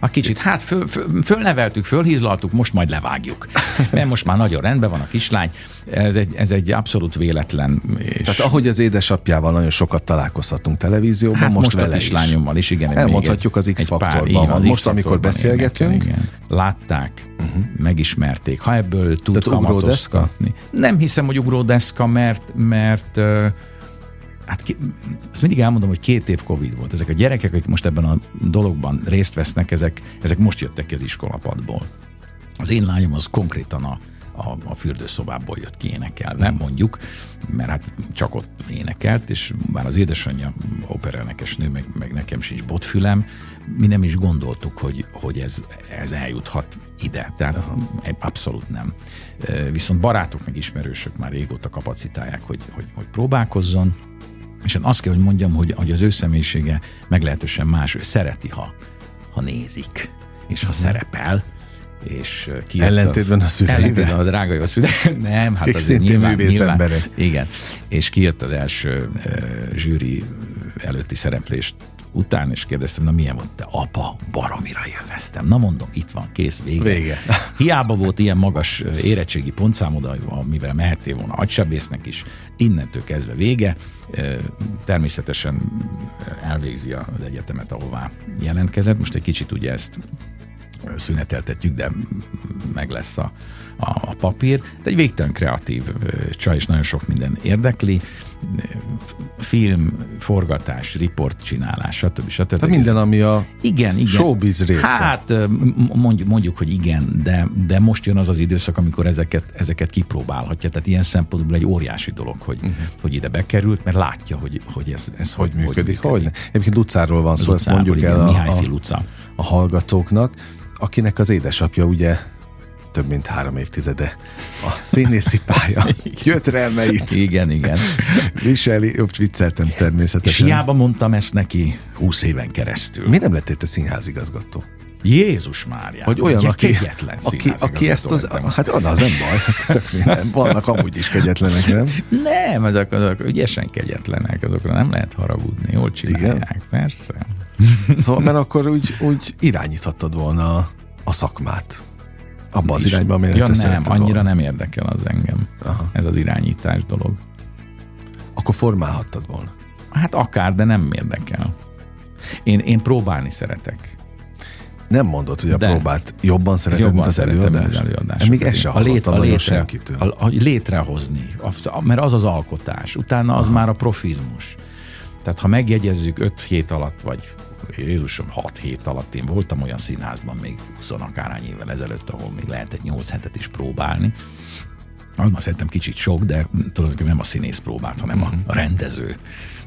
A kicsit. Hát föl, föl, fölneveltük, fölhízlaltuk, most majd levágjuk. Mert most már nagyon rendben van a kislány. Ez egy, ez egy abszolút véletlen. És... Tehát ahogy az édesapjával nagyon sokat találkozhatunk televízióban, hát most, most vele a kislányommal is, igen. Elmondhatjuk az X-faktorban. Most, amikor beszélgetünk. Igen, igen. Látták, uh-huh. Megismerték. Ha ebből tud Tehát kamatoztatni. Nem hiszem, hogy ugródeszka, mert, mert hát ki, azt mindig elmondom, hogy két év Covid volt. Ezek a gyerekek, akik most ebben a dologban részt vesznek, ezek, ezek most jöttek ki az iskolapadból. Az én lányom az konkrétan a, a, a fürdőszobából jött ki énekelve, mondjuk, mert hát csak ott énekelt, és bár az édesanyja operenekes nő, meg, meg nekem sincs botfülem, mi nem is gondoltuk, hogy, hogy ez, ez eljuthat ide. Tehát Aha. abszolút nem. Viszont barátok meg ismerősök már régóta kapacitálják, hogy, hogy, hogy próbálkozzon, és én azt kell, hogy mondjam, hogy, hogy az ő személyisége meglehetősen más, ő szereti, ha, ha nézik, és ha uh-huh. szerepel, és kijött Ellentétben az, a szüleivel? Ellentétben a drága jó szüle. Nem, hát az nyilván, nyilván, Igen, és kijött az első uh, zsűri előtti szereplést után, és kérdeztem, na milyen volt te? Apa, baromira élveztem. Na mondom, itt van, kész, vége. Vége. Hiába volt ilyen magas érettségi pontszámod, amivel mehettél volna agysebésznek is, innentől kezdve vége. Természetesen elvégzi az egyetemet, ahová jelentkezett. Most egy kicsit ugye ezt szüneteltetjük, de meg lesz a, a, a papír. De egy végtelen kreatív csaj, és nagyon sok minden érdekli. Film, forgatás, riport csinálás, stb. stb. Tehát minden, ami a igen, igen. showbiz része. Hát mondjuk, mondjuk, hogy igen, de, de most jön az az időszak, amikor ezeket, ezeket kipróbálhatja. Tehát ilyen szempontból egy óriási dolog, hogy, uh-huh. hogy ide bekerült, mert látja, hogy, hogy ez, ez hogy, hogy működik. Hogy, működik. hogy Egyébként Lucáról van szó, ezt mondjuk igen, el a, a, a hallgatóknak akinek az édesapja ugye több mint három évtizede a színészi pálya gyötrelmeit. Igen, igen. Viseli, jobb vicceltem természetesen. És hiába mondtam ezt neki húsz éven keresztül. Mi nem lett itt a színházigazgató? Jézus Mária. Vagy olyan, aki, aki, aki ezt az, hát az nem baj, hát tök minden. Vannak amúgy is kegyetlenek, nem? Nem, azok, azok ügyesen kegyetlenek, azokra nem lehet haragudni, jól csinálják, Igen? persze. Szóval, mert akkor úgy, úgy irányíthattad volna a, a szakmát. Abba az irányba, amire ja, te nem, annyira volna. nem érdekel az engem. Aha. Ez az irányítás dolog. Akkor formálhattad volna. Hát akár, de nem érdekel. Én, én próbálni szeretek. nem mondod, hogy a De. próbát jobban szereted, Jobban mint az előadást? az előadás. Még ezt se a, lét, a, létre, senkitől. a, a létrehozni, a, mert az az alkotás. Utána az már a profizmus. Tehát ha megjegyezzük 5 hét alatt, vagy Jézusom, 6 hét alatt én voltam olyan színházban még 20 akárhány évvel ezelőtt, ahol még lehetett 8 hetet is próbálni. Az már szerintem kicsit sok, de tulajdonképpen nem a színész próbált, hanem a, a rendező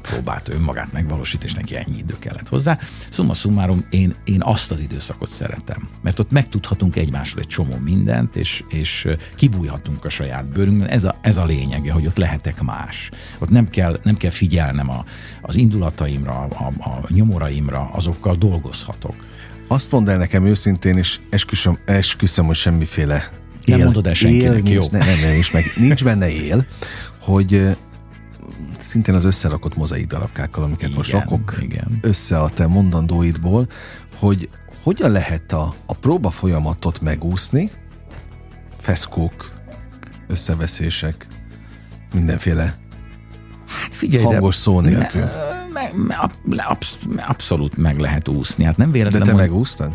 próbált önmagát megvalósítani, és neki ennyi idő kellett hozzá. Summa summarum, én, én azt az időszakot szeretem, mert ott megtudhatunk egymásról egy csomó mindent, és, és kibújhatunk a saját bőrünkben. Ez a, ez a lényege, hogy ott lehetek más. Ott nem kell, nem kell figyelnem a, az indulataimra, a, a nyomoraimra, azokkal dolgozhatok. Azt mondd el nekem őszintén, és esküszöm, esküszöm hogy semmiféle Nem mondod el senkinek, él, jó? nincs, nem, nem, nem, és meg nincs benne él, hogy szintén az összerakott mozaik darabkákkal, amiket most Igen, rakok igen. össze a te mondandóidból, hogy hogyan lehet a, a próba folyamatot megúszni, feszkók, összeveszések, mindenféle Hát figyelj, hangos szó nélkül. Me, me, me, absz, abszolút meg lehet úszni. Hát nem De véletlen te mond- megúsztad?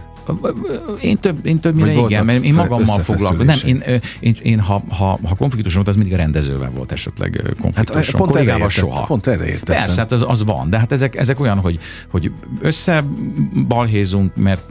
Én, több, én Vagy voltak igen, mert én magammal foglalkozom. Nem, én, én, én ha, ha, ha konfliktus volt, az mindig a rendezővel volt esetleg ö, konfliktusom. Hát, pont erre kollégával értettem, soha. pont erre értettem. Persze, hát az, az van, de hát ezek, ezek olyan, hogy, hogy összebalhézunk, mert,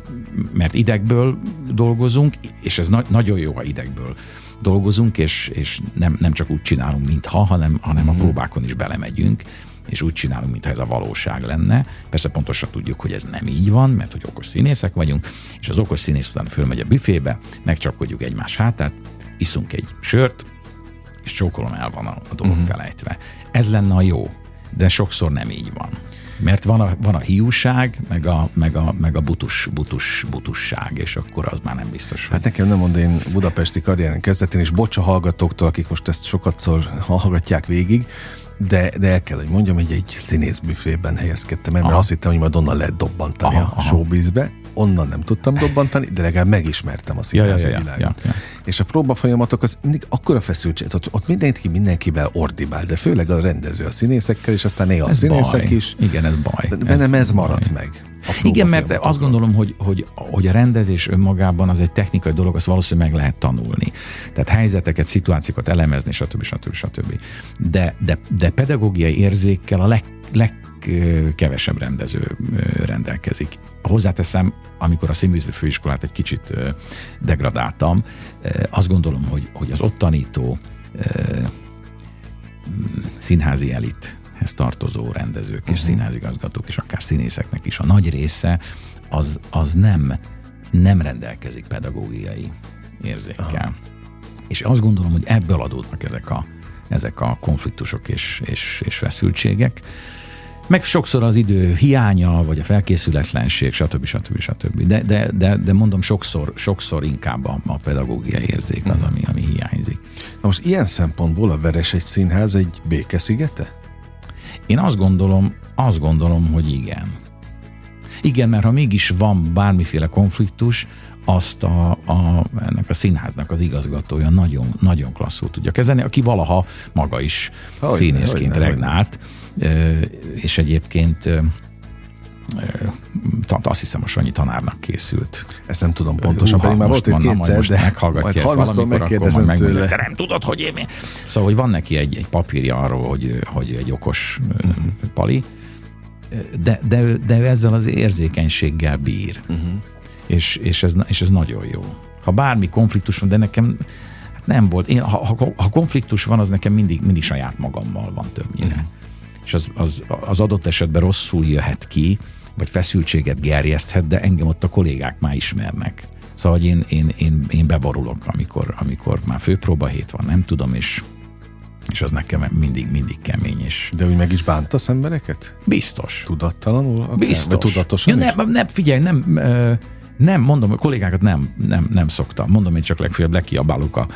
mert idegből dolgozunk, és ez na- nagyon jó, ha idegből dolgozunk, és, és nem, nem csak úgy csinálunk, mintha, hanem, hanem Mhm. a próbákon is belemegyünk, és úgy csinálunk, mintha ez a valóság lenne. Persze pontosan tudjuk, hogy ez nem így van, mert hogy okos színészek vagyunk, és az okos színész után fölmegy a büfébe, megcsapkodjuk egymás hátát, iszunk egy sört, és csókolom el van a, a dolog uh-huh. felejtve. Ez lenne a jó, de sokszor nem így van. Mert van a, van a hiúság, meg a, meg a, meg a butus, butus, butusság, és akkor az már nem biztos, hogy... Hát nekem nem mond, én budapesti karrieren kezdetén, és bocs a hallgatóktól, akik most ezt sokatszor hallgatják végig, de, de el kell, hogy mondjam, hogy egy színészbüfében helyezkedtem el, mert Aha. azt hittem, hogy majd onnan lehet dobbantani Aha, a showbizbe. Onnan nem tudtam dobbantani, de legalább megismertem a Ja, ja, színházi ja, ja, világot. ja, ja. És a próba folyamatok az mindig akkora feszültség, ott, ott mindenki mindenkivel ordibál, de főleg a rendező a színészekkel, és aztán néha a Ez színészek baj. is. Igen, ez baj. Bennem ez baj. maradt meg. Igen, mert azt gondolom, hogy, hogy, hogy a rendezés önmagában az egy technikai dolog, azt valószínűleg meg lehet tanulni. Tehát helyzeteket, szituációkat elemezni, stb. stb. stb. De, de, de pedagógiai érzékkel a leg, legkevesebb rendező rendelkezik. Hozzáteszem, amikor a színművészeti főiskolát egy kicsit degradáltam, azt gondolom, hogy, hogy az ott tanító színházi elithez tartozó rendezők és uh-huh. színházigazgatók, és akár színészeknek is a nagy része, az, az nem, nem rendelkezik pedagógiai érzékkel. Aha. És azt gondolom, hogy ebből adódnak ezek a, ezek a konfliktusok és, és, és feszültségek. Meg sokszor az idő hiánya, vagy a felkészületlenség, stb. stb. stb. De, de, de, de mondom, sokszor, sokszor inkább a, a pedagógiai érzék az, ami, ami hiányzik. Na most ilyen szempontból a Veres egy színház egy békeszigete? Én azt gondolom, azt gondolom, hogy igen. Igen, mert ha mégis van bármiféle konfliktus, azt a, a, ennek a színháznak az igazgatója nagyon, nagyon klasszul tudja kezelni, aki valaha maga is Hogyne, színészként hogyne, regnált, ö, és egyébként azt hiszem, a Sanyi tanárnak készült. Ezt nem tudom pontosan, pedig már volt egy kétszer, most de meghallgatja majd ezt valamikor, akkor megkérdezem megmondja, tőle. te nem tudod, hogy én mi? Szóval, hogy van neki egy, egy papírja arról, hogy, hogy egy okos uh-huh. pali, de, de, ő, de ő ezzel az érzékenységgel bír. Uh-huh. És, és, ez, és ez nagyon jó. Ha bármi konfliktus van, de nekem hát nem volt. Én, ha, ha, ha konfliktus van, az nekem mindig, mindig saját magammal van többnyire. Uh-huh. És az, az, az adott esetben rosszul jöhet ki, vagy feszültséget gerjeszthet, de engem ott a kollégák már ismernek. Szóval, hogy én, én, én, én beborulok, amikor, amikor már főpróba hét van, nem tudom, és, és az nekem mindig, mindig kemény, és De úgy meg is bántasz embereket? biztos. Tudattalanul? Akár? Vagy Biztos. tudatosan ja, is? nem, nem, figyelj, nem, nem, mondom, a kollégákat nem, nem, nem szoktam. Mondom, én csak legfeljebb lekiabálok a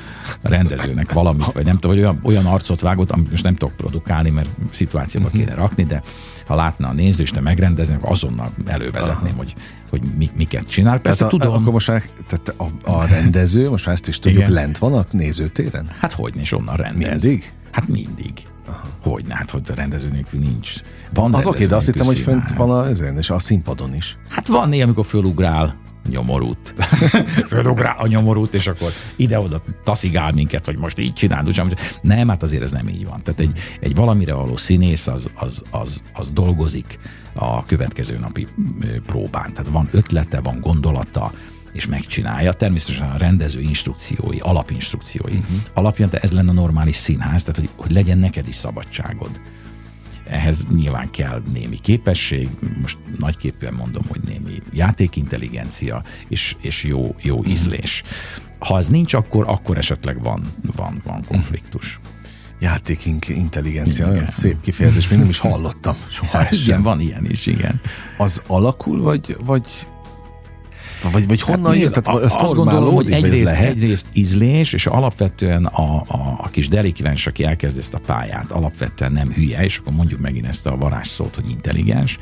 rendezőnek valamit, vagy nem tudom, vagy olyan, olyan arcot vágott, amit most nem tudok produkálni, mert szituációba Mhm. kéne rakni, de ha látna a néző, és te megrendezni, akkor azonnal elővezetném, hogy, hogy mi, miket csinál. Persze Tehát a, tudom, Akkor most már tehát a, a rendező, most már ezt is tudjuk, Igen. lent van a nézőtéren? hát hogy és onnan rendez. Mindig? Hát mindig. Hogy hát, hogy a rendező nélkül nincs. Van Az oké, de azt hittem, hogy fönt van a, ezen, és a színpadon is. Hát van néha, amikor fölugrál, nyomorút. Fölugrál a nyomorút, és akkor ide-oda taszigál minket, hogy most így csinál. Nem, hát azért ez nem így van. Tehát egy, egy valamire való színész az, az, az, az dolgozik a következő napi próbán. Tehát van ötlete, van gondolata, és megcsinálja. Természetesen a rendező instrukciói, alapinstrukciói uh-huh. alapján ez lenne a normális színház, tehát hogy, hogy legyen neked is szabadságod. Ehhez nyilván kell némi képesség, most nagyképűen mondom, hogy némi játékintelligencia és, és jó, jó uh-huh. ízlés. Ha ez nincs, akkor, akkor esetleg van, van, van konfliktus. Uh-huh játék intelligencia, igen. olyan szép kifejezés, még nem is hallottam soha Igen, van ilyen is, igen. Az alakul, vagy, vagy vagy, vagy honnan hát, jött? Tehát azt azt gondolom, hogy egyrészt, lehet? egyrészt ízlés, és alapvetően a, a, a kis delikvens, aki elkezd ezt a pályát, alapvetően nem hülye, és akkor mondjuk megint ezt a varázsszót, hogy intelligens,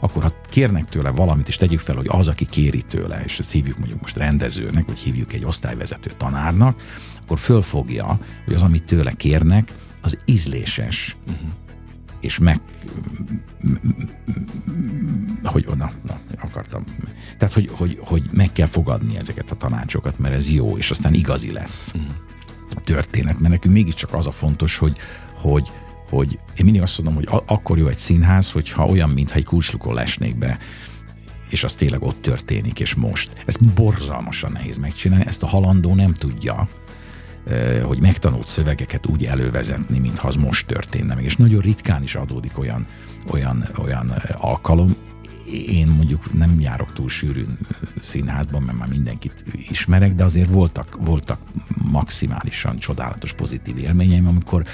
akkor ha kérnek tőle valamit, és tegyük fel, hogy az, aki kéri tőle, és ezt hívjuk mondjuk most rendezőnek, vagy hívjuk egy osztályvezető tanárnak, akkor fölfogja, hogy az, amit tőle kérnek, az ízléses. Uh-huh és meg hogy na, na, akartam. Tehát, hogy, hogy, hogy meg kell fogadni ezeket a tanácsokat, mert ez jó, és aztán igazi lesz a történet. Mert nekünk mégiscsak az a fontos, hogy, hogy, hogy én mindig azt mondom, hogy akkor jó egy színház, hogyha olyan, mintha egy kulcslukon lesnék be, és az tényleg ott történik, és most. Ez borzalmasan nehéz megcsinálni, ezt a halandó nem tudja hogy megtanult szövegeket úgy elővezetni, mintha az most történne meg. És nagyon ritkán is adódik olyan, olyan, olyan alkalom. Én mondjuk nem járok túl sűrűn színházban, mert már mindenkit ismerek, de azért voltak, voltak maximálisan csodálatos pozitív élményeim, amikor,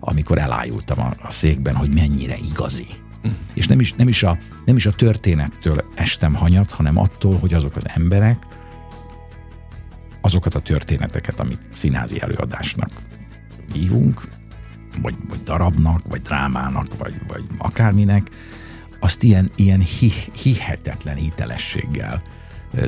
amikor elájultam a, a székben, hogy mennyire igazi. Mm. És nem is, nem, is a, nem is a történettől estem hanyat, hanem attól, hogy azok az emberek, azokat a történeteket, amit színházi előadásnak hívunk, vagy, vagy darabnak, vagy drámának, vagy, vagy akárminek, azt ilyen, ilyen hi, hihetetlen hitelességgel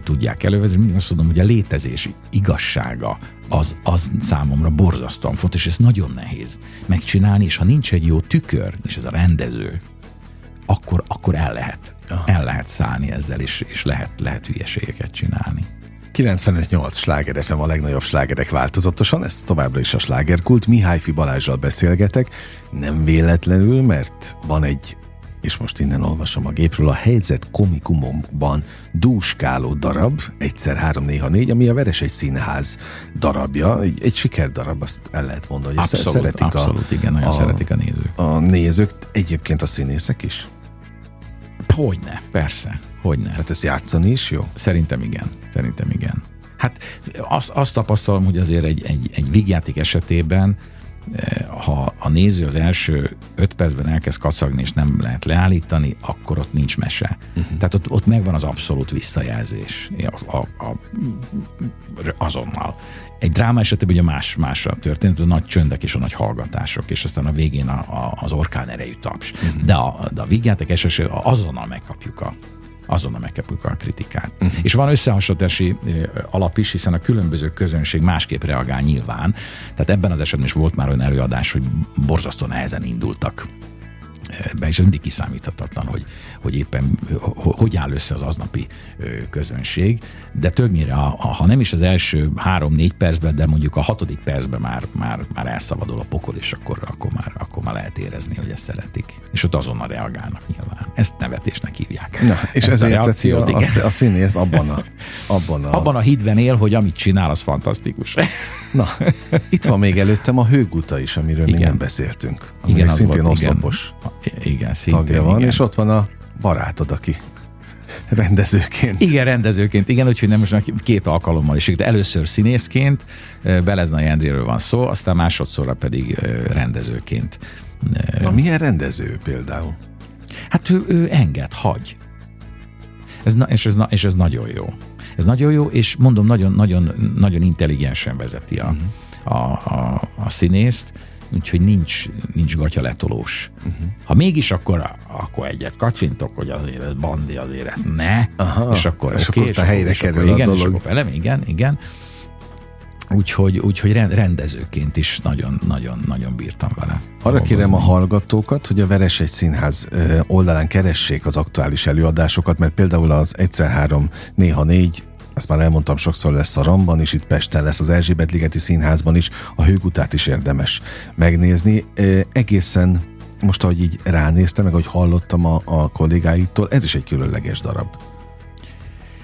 tudják elővezetni. Mindig azt tudom, hogy a létezés igazsága az, az számomra borzasztóan fontos, és ez nagyon nehéz megcsinálni, és ha nincs egy jó tükör, és ez a rendező, akkor, akkor el lehet, el lehet szállni ezzel, és, és lehet, lehet hülyeségeket csinálni. 95-8 sláger FM a legnagyobb slágerek változatosan, ez továbbra is a slágerkult. Mihályfi Balázsral beszélgetek, nem véletlenül, mert van egy és most innen olvasom a gépről, a helyzet komikumomban dúskáló darab, egyszer három, néha négy, ami a Veres egy színház darabja, egy, egy sikerdarab, azt el lehet mondani, hogy abszolút, szeretik abszolút, a, igen, nagyon a, szeretik a nézők. A nézők, egyébként a színészek is? Hogyne, persze. Hogyne. Tehát ezt játszani is jó? Szerintem igen. Szerintem igen. Hát azt, azt tapasztalom, hogy azért egy, egy, egy vígjáték esetében eh, ha a néző az első öt percben elkezd kacagni, és nem lehet leállítani, akkor ott nincs mese. Uh-huh. Tehát ott, ott megvan az abszolút visszajelzés a, a, a, azonnal. Egy dráma esetében ugye más, más a történet, a nagy csöndek és a nagy hallgatások, és aztán a végén a, a, az orkán erejű taps. Uh-huh. De a, de a vígjáték esetében azonnal megkapjuk a, azonnal megkapjuk a kritikát. Uh-huh. És van összehasonlítási alap is, hiszen a különböző közönség másképp reagál nyilván. Tehát ebben az esetben is volt már olyan előadás, hogy borzasztó nehezen indultak be, és mindig kiszámíthatatlan, hogy, hogy éppen hogy áll össze az aznapi közönség, de többnyire, a, a, ha nem is az első három-négy percben, de mondjuk a hatodik percben már, már, már elszabadul a pokol, és akkor, akkor, már, akkor már lehet érezni, hogy ezt szeretik. És ott azonnal reagálnak nyilván. Ezt nevetésnek hívják. Na, és ezt ezért a, reakciót, a, a, a színész abban a, abban a... abban a hídben él, hogy amit csinál, az fantasztikus. Na, itt van még előttem a hőguta is, amiről igen. még nem beszéltünk. Igen, szintén volt, oszlopos. Igen igen, szintén, tagja van, igen. és ott van a barátod, aki rendezőként. Igen, rendezőként, igen, úgyhogy nem most két alkalommal is. De először színészként, Beleznai Endréről van szó, aztán másodszorra pedig rendezőként. Na milyen rendező például? Hát ő, ő enged, hagy. Ez, és, ez, és ez nagyon jó. Ez nagyon jó, és mondom, nagyon, nagyon, nagyon intelligensen vezeti a, uh-huh. a, a, a színészt úgyhogy nincs, nincs gatyaletolós. Uh-huh. Ha mégis, akkor, akkor egyet kacsintok, hogy azért ez bandi, azért ez ne, Aha, és akkor és okay, akkor és a helyre és kerül akkor, a igen, dolog. És akkor velem, igen, igen. Úgyhogy, úgyhogy rendezőként is nagyon, nagyon, nagyon bírtam vele. Arra kérem a hallgatókat, hogy a Veres egy Színház oldalán keressék az aktuális előadásokat, mert például az egyszer három, néha négy ezt már elmondtam sokszor, lesz a Ramban is, itt Pesten lesz az Erzsébet-ligeti színházban is, a Hőgutát is érdemes megnézni. Egészen most, ahogy így ránéztem, meg ahogy hallottam a, a kollégáitól, ez is egy különleges darab.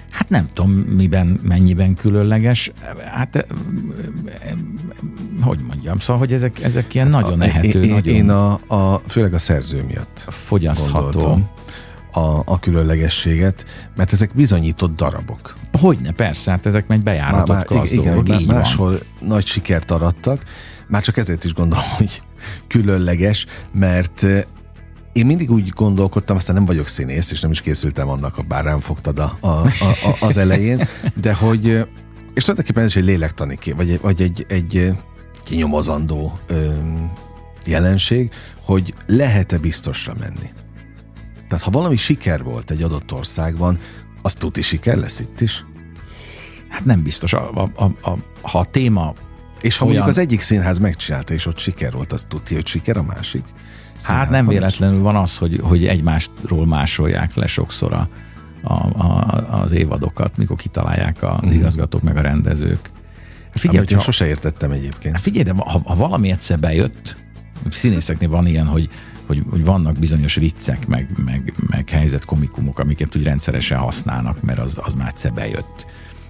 Hát nem tudom, miben, mennyiben különleges. Hát, hogy mondjam, szóval, hogy ezek, ezek ilyen hát nagyon ehető, én, nagyon... Én a, a, főleg a szerző miatt fogyasztható. A, a különlegességet, mert ezek bizonyított darabok. Hogyne, persze, hát ezek megy bejáratott már, klassz igen, dolgok, így máshol van. nagy sikert arattak, már csak ezért is gondolom, hogy különleges, mert én mindig úgy gondolkodtam, aztán nem vagyok színész, és nem is készültem annak, bár rám fogtad a, a, a, az elején, de hogy, és tulajdonképpen ez is egy lélektani kép, vagy egy, vagy egy, egy kinyomozandó ö, jelenség, hogy lehet-e biztosra menni. Tehát ha valami siker volt egy adott országban, az tuti siker lesz itt is? Hát nem biztos. A, a, a, a, ha a téma és ha olyan... mondjuk az egyik színház megcsinálta, és ott siker volt, az tudja, hogy siker a másik? Hát nem véletlenül van az, hogy, hogy egymástról másolják le sokszor a, a, a, az évadokat, mikor kitalálják az mm. igazgatók meg a rendezők. Hát figyelj, Amit én sose értettem egyébként. Hát figyelj, de ha, ha valami egyszer bejött, színészeknél van ilyen, hogy, hogy, hogy vannak bizonyos viccek, meg, meg, meg helyzetkomikumok, amiket úgy rendszeresen használnak, mert az, az már egyszer bejött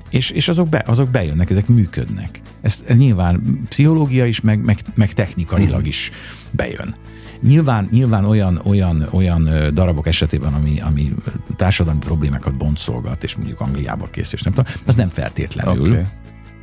és, és azok, be, azok bejönnek, ezek működnek. Ez, ez nyilván pszichológia is, meg, meg, meg technikailag is bejön. Nyilván, nyilván olyan, olyan, olyan darabok esetében, ami, ami társadalmi problémákat boncolgat, és mondjuk Angliába kész, és nem tudom, az nem feltétlenül. Okay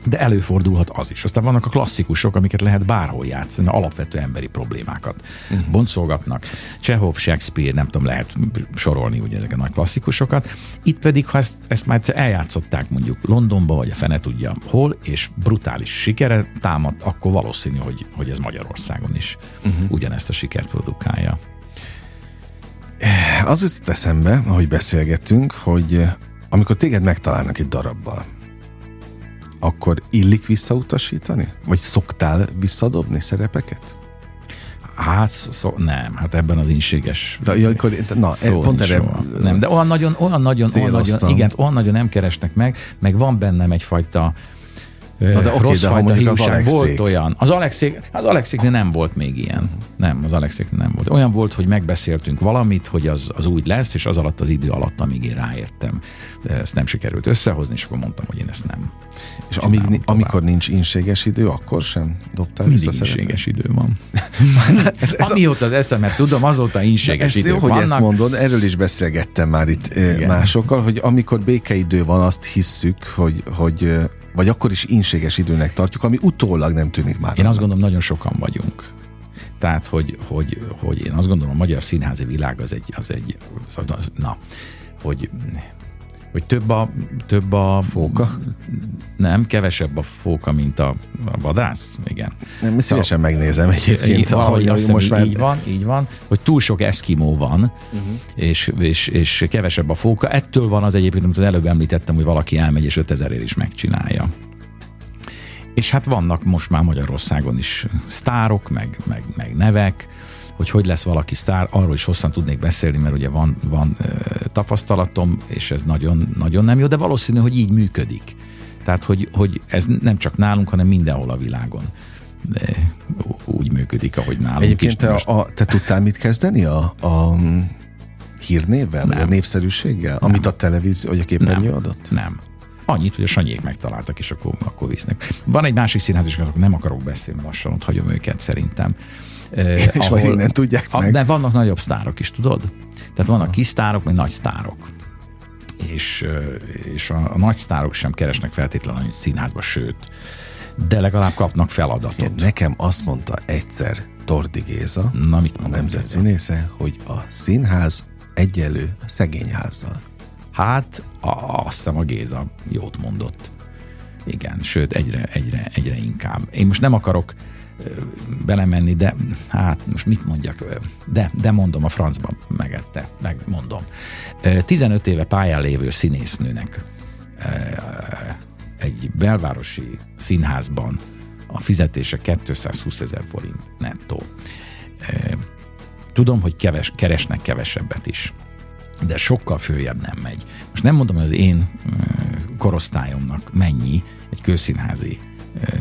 de előfordulhat az is. Aztán vannak a klasszikusok, amiket lehet bárhol játszani, alapvető emberi problémákat uh-huh. boncolgatnak. Csehov, Shakespeare, nem tudom, lehet sorolni ugye ezeket a nagy klasszikusokat. Itt pedig, ha ezt, ezt már egyszer eljátszották mondjuk Londonba, vagy a fene tudja hol, és brutális sikere támad, akkor valószínű, hogy, hogy ez Magyarországon is uh-huh. ugyanezt a sikert produkálja. Az jutott eszembe, ahogy beszélgettünk, hogy amikor téged megtalálnak egy darabbal, akkor illik visszautasítani? Vagy szoktál visszadobni szerepeket? Hát szó, nem, hát ebben az inséges. De, ja, akkor, na, szó pont erre Nem, de olyan nagyon, olyan nagyon, olyan nagyon, igen, olyan nagyon nem keresnek meg, meg van bennem egyfajta Na de rossz de fajta hiúság. Volt olyan. Az Alexék, az Alexéknél nem volt még ilyen. Nem, az Alexéknél nem volt. Olyan volt, hogy megbeszéltünk valamit, hogy az, az úgy lesz, és az alatt az idő alatt, amíg én ráértem, de ezt nem sikerült összehozni, és akkor mondtam, hogy én ezt nem. És amíg, amikor nincs inséges idő, akkor sem dobtál Mindig inséges idő van. ez, ez Amióta az eszemet tudom, azóta inséges ez idő jó, hogy ezt mondod, erről is beszélgettem már itt Igen. másokkal, hogy amikor békeidő van, azt hisszük, hogy, hogy vagy akkor is inséges időnek tartjuk, ami utólag nem tűnik már. Én azt gondolom, nagyon sokan vagyunk. Tehát, hogy, hogy, hogy én azt gondolom, a magyar színházi világ az egy, az egy na, hogy hogy több a, több a... Fóka? Nem, kevesebb a fóka, mint a, a vadász. Igen. Nem, szívesen szóval, megnézem egyébként. Valahogy azt most már... így van, így van, hogy túl sok eszkimó van, uh-huh. és, és, és kevesebb a fóka. Ettől van az egyébként, amit az előbb említettem, hogy valaki elmegy és 5000 is megcsinálja. És hát vannak most már Magyarországon is sztárok, meg, meg, meg nevek, hogy hogy lesz valaki sztár, arról is hosszan tudnék beszélni, mert ugye van, van tapasztalatom, és ez nagyon, nagyon nem jó, de valószínű, hogy így működik. Tehát, hogy, hogy ez nem csak nálunk, hanem mindenhol a világon de úgy működik, ahogy nálunk Egyébként is. Te, most... a, te tudtál mit kezdeni a, a hírnévvel, nem. a népszerűséggel, nem. amit a televízió vagy a képernyő nem. adott? Nem. Annyit, hogy a Sanyék megtaláltak, és akkor, akkor visznek. Van egy másik színház is, nem akarok beszélni, lassan ott hagyom őket szerintem. És ahol, majd innen tudják meg. De vannak nagyobb sztárok is, tudod? Tehát vannak kis sztárok, meg nagy sztárok. És, és a, a nagy sztárok sem keresnek feltétlenül annyit színházba, sőt, de legalább kapnak feladatot. Igen, nekem azt mondta egyszer Tordi Géza, Na, mit a nemzet színésze, hogy a színház egyelő a szegényházzal. Hát, a, azt hiszem a Géza jót mondott. Igen, sőt, egyre, egyre, egyre inkább. Én most nem akarok belemenni, de hát most mit mondjak, de, de mondom a francban, megette, megmondom. 15 éve pályán lévő színésznőnek egy belvárosi színházban a fizetése 220 ezer forint nettó. Tudom, hogy keves, keresnek kevesebbet is, de sokkal följebb nem megy. Most nem mondom, hogy az én korosztályomnak mennyi egy közszínházi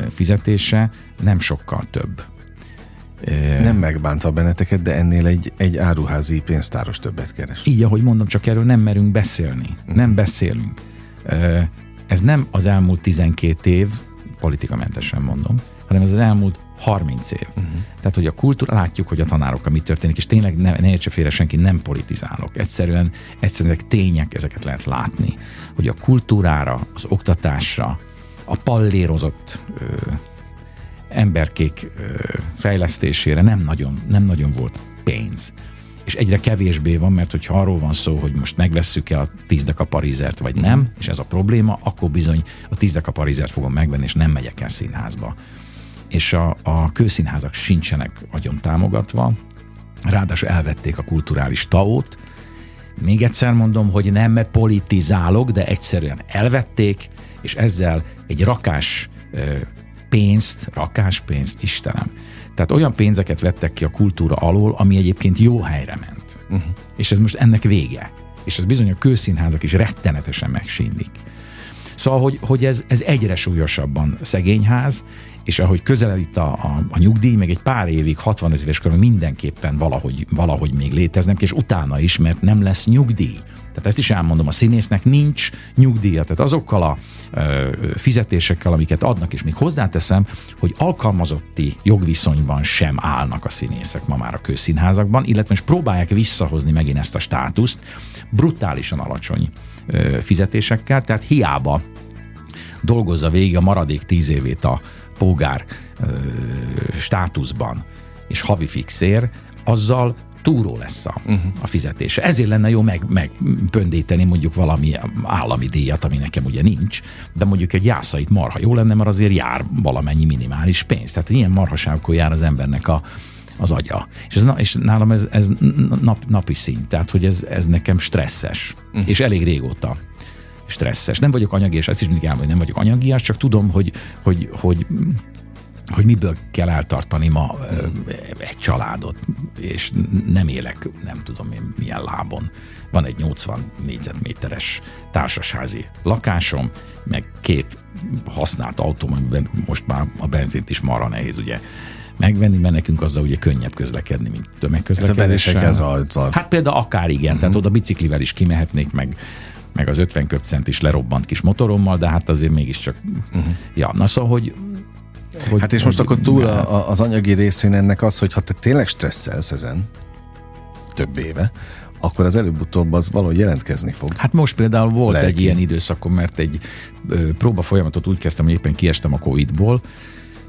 fizetése, nem sokkal több. Nem megbánta benneteket, de ennél egy, egy áruházi pénztáros többet keres. Így, ahogy mondom, csak erről nem merünk beszélni. Uh-huh. Nem beszélünk. Ez nem az elmúlt 12 év, politikamentesen mondom, hanem ez az elmúlt 30 év. Uh-huh. Tehát, hogy a kultúra, látjuk, hogy a tanárokkal mi történik, és tényleg ne, ne értse félre senki, nem politizálok. Egyszerűen, egyszerűen ezek tények, ezeket lehet látni, hogy a kultúrára, az oktatásra, a pallérozott ö, emberkék ö, fejlesztésére nem nagyon, nem nagyon volt pénz. És egyre kevésbé van, mert hogyha arról van szó, hogy most megvesszük-e a tízdek a parizert, vagy nem, és ez a probléma, akkor bizony a tízdek a parizert fogom megvenni, és nem megyek el színházba és a, a kőszínházak sincsenek nagyon támogatva, ráadásul elvették a kulturális taót. Még egyszer mondom, hogy nem politizálok, de egyszerűen elvették, és ezzel egy rakás pénzt, rakás pénzt, Istenem. Tehát olyan pénzeket vettek ki a kultúra alól, ami egyébként jó helyre ment. Uh-huh. És ez most ennek vége. És ez bizony a kőszínházak is rettenetesen megsínlik. Szóval, hogy, hogy ez, ez egyre súlyosabban szegényház, és ahogy közeled itt a, a, a nyugdíj, még egy pár évig, 65 éves körül mindenképpen valahogy, valahogy még léteznek, és utána is, mert nem lesz nyugdíj. Tehát ezt is elmondom, a színésznek nincs nyugdíja. Tehát azokkal a ö, fizetésekkel, amiket adnak, és még hozzáteszem, hogy alkalmazotti jogviszonyban sem állnak a színészek ma már a közszínházakban, illetve most próbálják visszahozni megint ezt a státuszt brutálisan alacsony ö, fizetésekkel, tehát hiába dolgozza végig a maradék tíz évét a pógár ö, státuszban és havi fixér, azzal túró lesz a, uh-huh. a fizetése. Ezért lenne jó meg, megpöndíteni mondjuk valami állami díjat, ami nekem ugye nincs, de mondjuk egy jászait marha jó lenne, mert azért jár valamennyi minimális pénz. Tehát ilyen marhaságkor jár az embernek a, az agya. És, ez, és nálam ez, ez nap, napi szint, tehát hogy ez, ez nekem stresszes, uh-huh. és elég régóta stresszes. Nem vagyok anyagias, ezt is mindig elmondom, nem vagyok anyagias, csak tudom, hogy, hogy, hogy hogy miből kell eltartani ma egy családot, és nem élek, nem tudom én milyen lábon. Van egy 80 négyzetméteres társasházi lakásom, meg két használt autóm, amiben most már a benzint is marra nehéz ugye megvenni, mert nekünk azzal ugye könnyebb közlekedni, mint tömegközlekedéssel. Hát, hát például akár igen, uh-huh. tehát oda biciklivel is kimehetnék, meg meg az 50 köpcent is lerobbant kis motorommal, de hát azért mégiscsak, uh-huh. ja, na szóval, hogy hogy, hát és most akkor túl a, az anyagi részén ennek az, hogy ha te tényleg stresszelsz ezen több éve, akkor az előbb-utóbb az valahogy jelentkezni fog. Hát most például volt Lelki. egy ilyen időszakom, mert egy ö, próba folyamatot úgy kezdtem, hogy éppen kiestem a Covid-ból,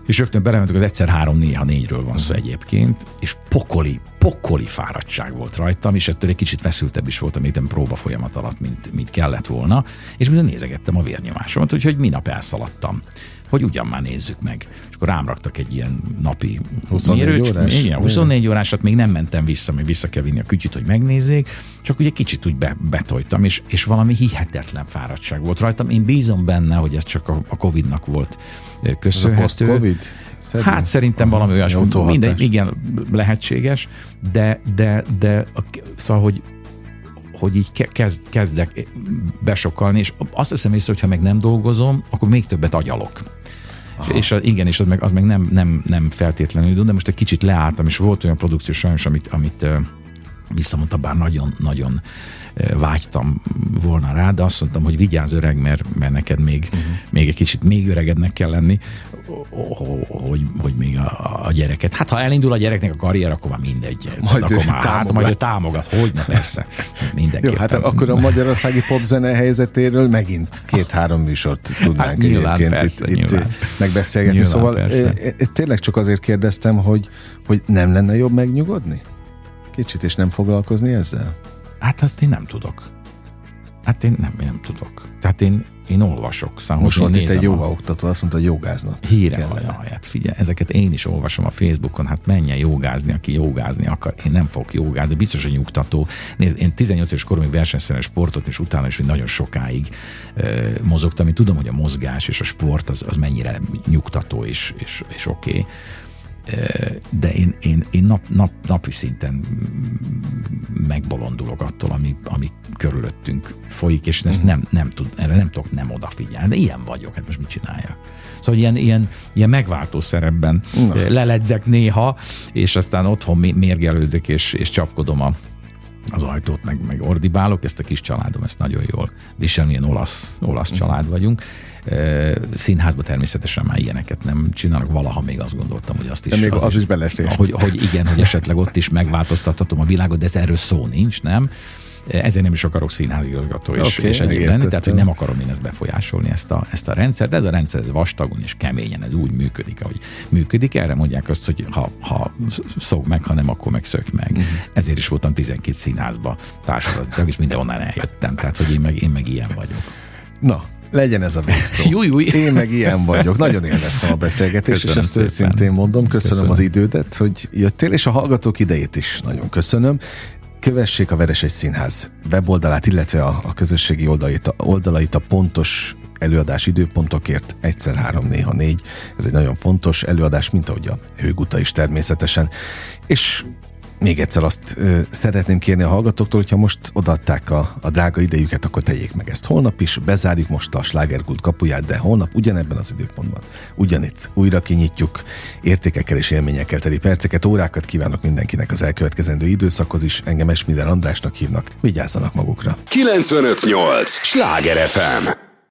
és rögtön belementünk, az egyszer három, néha négyről van szó egyébként, és pokoli, pokoli fáradtság volt rajtam, és ettől egy kicsit feszültebb is voltam itt próba folyamat alatt, mint, mint kellett volna, és bizony nézegettem a vérnyomásomat, úgyhogy minap elszaladtam hogy ugyan már nézzük meg. És akkor rám raktak egy ilyen napi 24 mérőcs, órás? Igen, 24 órásat még nem mentem vissza, még vissza kell vinni a kütyüt, hogy megnézzék, csak ugye kicsit úgy be, betoltam, és, és valami hihetetlen fáradtság volt rajtam. Én bízom benne, hogy ez csak a, a Covid-nak volt köszönhető. COVID? Szedni? Hát szerintem valami olyasmi, minden, igen, lehetséges, de, de, de szóval, hogy hogy így kezd, kezdek besokalni, és azt hiszem észre, hogyha meg nem dolgozom, akkor még többet agyalok. Aha. És igen, és az meg, az meg nem, nem, nem feltétlenül, de most egy kicsit leálltam, és volt olyan produkció sajnos, amit, amit visszamondta, bár nagyon-nagyon vágytam volna rá, de azt mondtam, hogy vigyázz öreg, mert, mert neked még, uh-huh. még egy kicsit még öregednek kell lenni, hogy, hogy még a, a gyereket. Hát ha elindul a gyereknek a karrier, akkor már mindegy. Majd akkor már, hát, majd ő támogat. Hogy na persze. Mindenképpen. Jó, hát akkor a magyarországi popzene helyzetéről megint két-három műsort tudnánk hát, egyébként persze, itt, itt megbeszélgetni. Nyilván, szóval persze. tényleg csak azért kérdeztem, hogy, hogy nem lenne jobb megnyugodni? Kicsit, és nem foglalkozni ezzel? Hát azt én nem tudok. Hát én nem, én nem tudok. Tehát én, én olvasok. Szóval Most volt itt egy jogaoktató, azt mondta, hogy jogáznat. Híre hát figyelj, ezeket én is olvasom a Facebookon, hát menjen jogázni, aki jogázni akar. Én nem fogok jogázni, biztos, hogy nyugtató. Nézd, én 18 éves koromig versenyszerűen sportot, és utána is nagyon sokáig ö, mozogtam. Én tudom, hogy a mozgás és a sport az, az mennyire nyugtató és, és, és oké. Okay de én, én, én nap, nap, napi szinten megbolondulok attól, ami, ami körülöttünk folyik, és ezt mhm. nem, nem tud, erre nem tudok nem odafigyelni. De ilyen vagyok, hát most mit csináljak? Szóval ilyen, ilyen, ilyen megváltó szerepben Na. leledzek néha, és aztán otthon mérgelődök, és, és csapkodom a, az ajtót, meg, meg ordibálok, ezt a kis családom, ezt nagyon jól visel, milyen olasz, olasz mhm. család vagyunk. Színházba természetesen már ilyeneket nem csinálok, valaha még azt gondoltam, hogy azt is... De még az, az is, is belefért. Hogy, hogy igen, hogy esetleg ott is megváltoztathatom a világot, de ez erről szó nincs, nem? Ezért nem is akarok színházigazgató és, okay, és egyéb lenni, tehát hogy nem akarom én ezt befolyásolni, ezt a, ezt a rendszert, de ez a rendszer ez vastagon és keményen, ez úgy működik, ahogy működik. Erre mondják azt, hogy ha, ha szok meg, ha nem, akkor meg szök meg. Uh-huh. Ezért is voltam 12 színházba társadalmi, és mindenhonnan eljöttem, tehát hogy én meg, én meg ilyen vagyok. Na, legyen ez a végszó. Júj, júj. Én meg ilyen vagyok. Nagyon élveztem a beszélgetést, köszönöm és ezt szépen. őszintén mondom. Köszönöm, köszönöm az idődet, hogy jöttél, és a hallgatók idejét is nagyon köszönöm. Kövessék a Veres egy Színház weboldalát, illetve a, a közösségi oldalait, oldalait a pontos előadás időpontokért, egyszer három, néha négy. Ez egy nagyon fontos előadás, mint ahogy a Hőguta is természetesen. És még egyszer azt ö, szeretném kérni a hallgatóktól, hogyha most odaadták a, a drága idejüket, akkor tegyék meg ezt holnap is. Bezárjuk most a slágerkult kapuját, de holnap ugyanebben az időpontban, ugyanitt újra kinyitjuk értékekkel és élményekkel teli perceket, órákat kívánok mindenkinek az elkövetkezendő időszakhoz is. Engem Esmiller Andrásnak hívnak. Vigyázzanak magukra. 958! Sláger FM!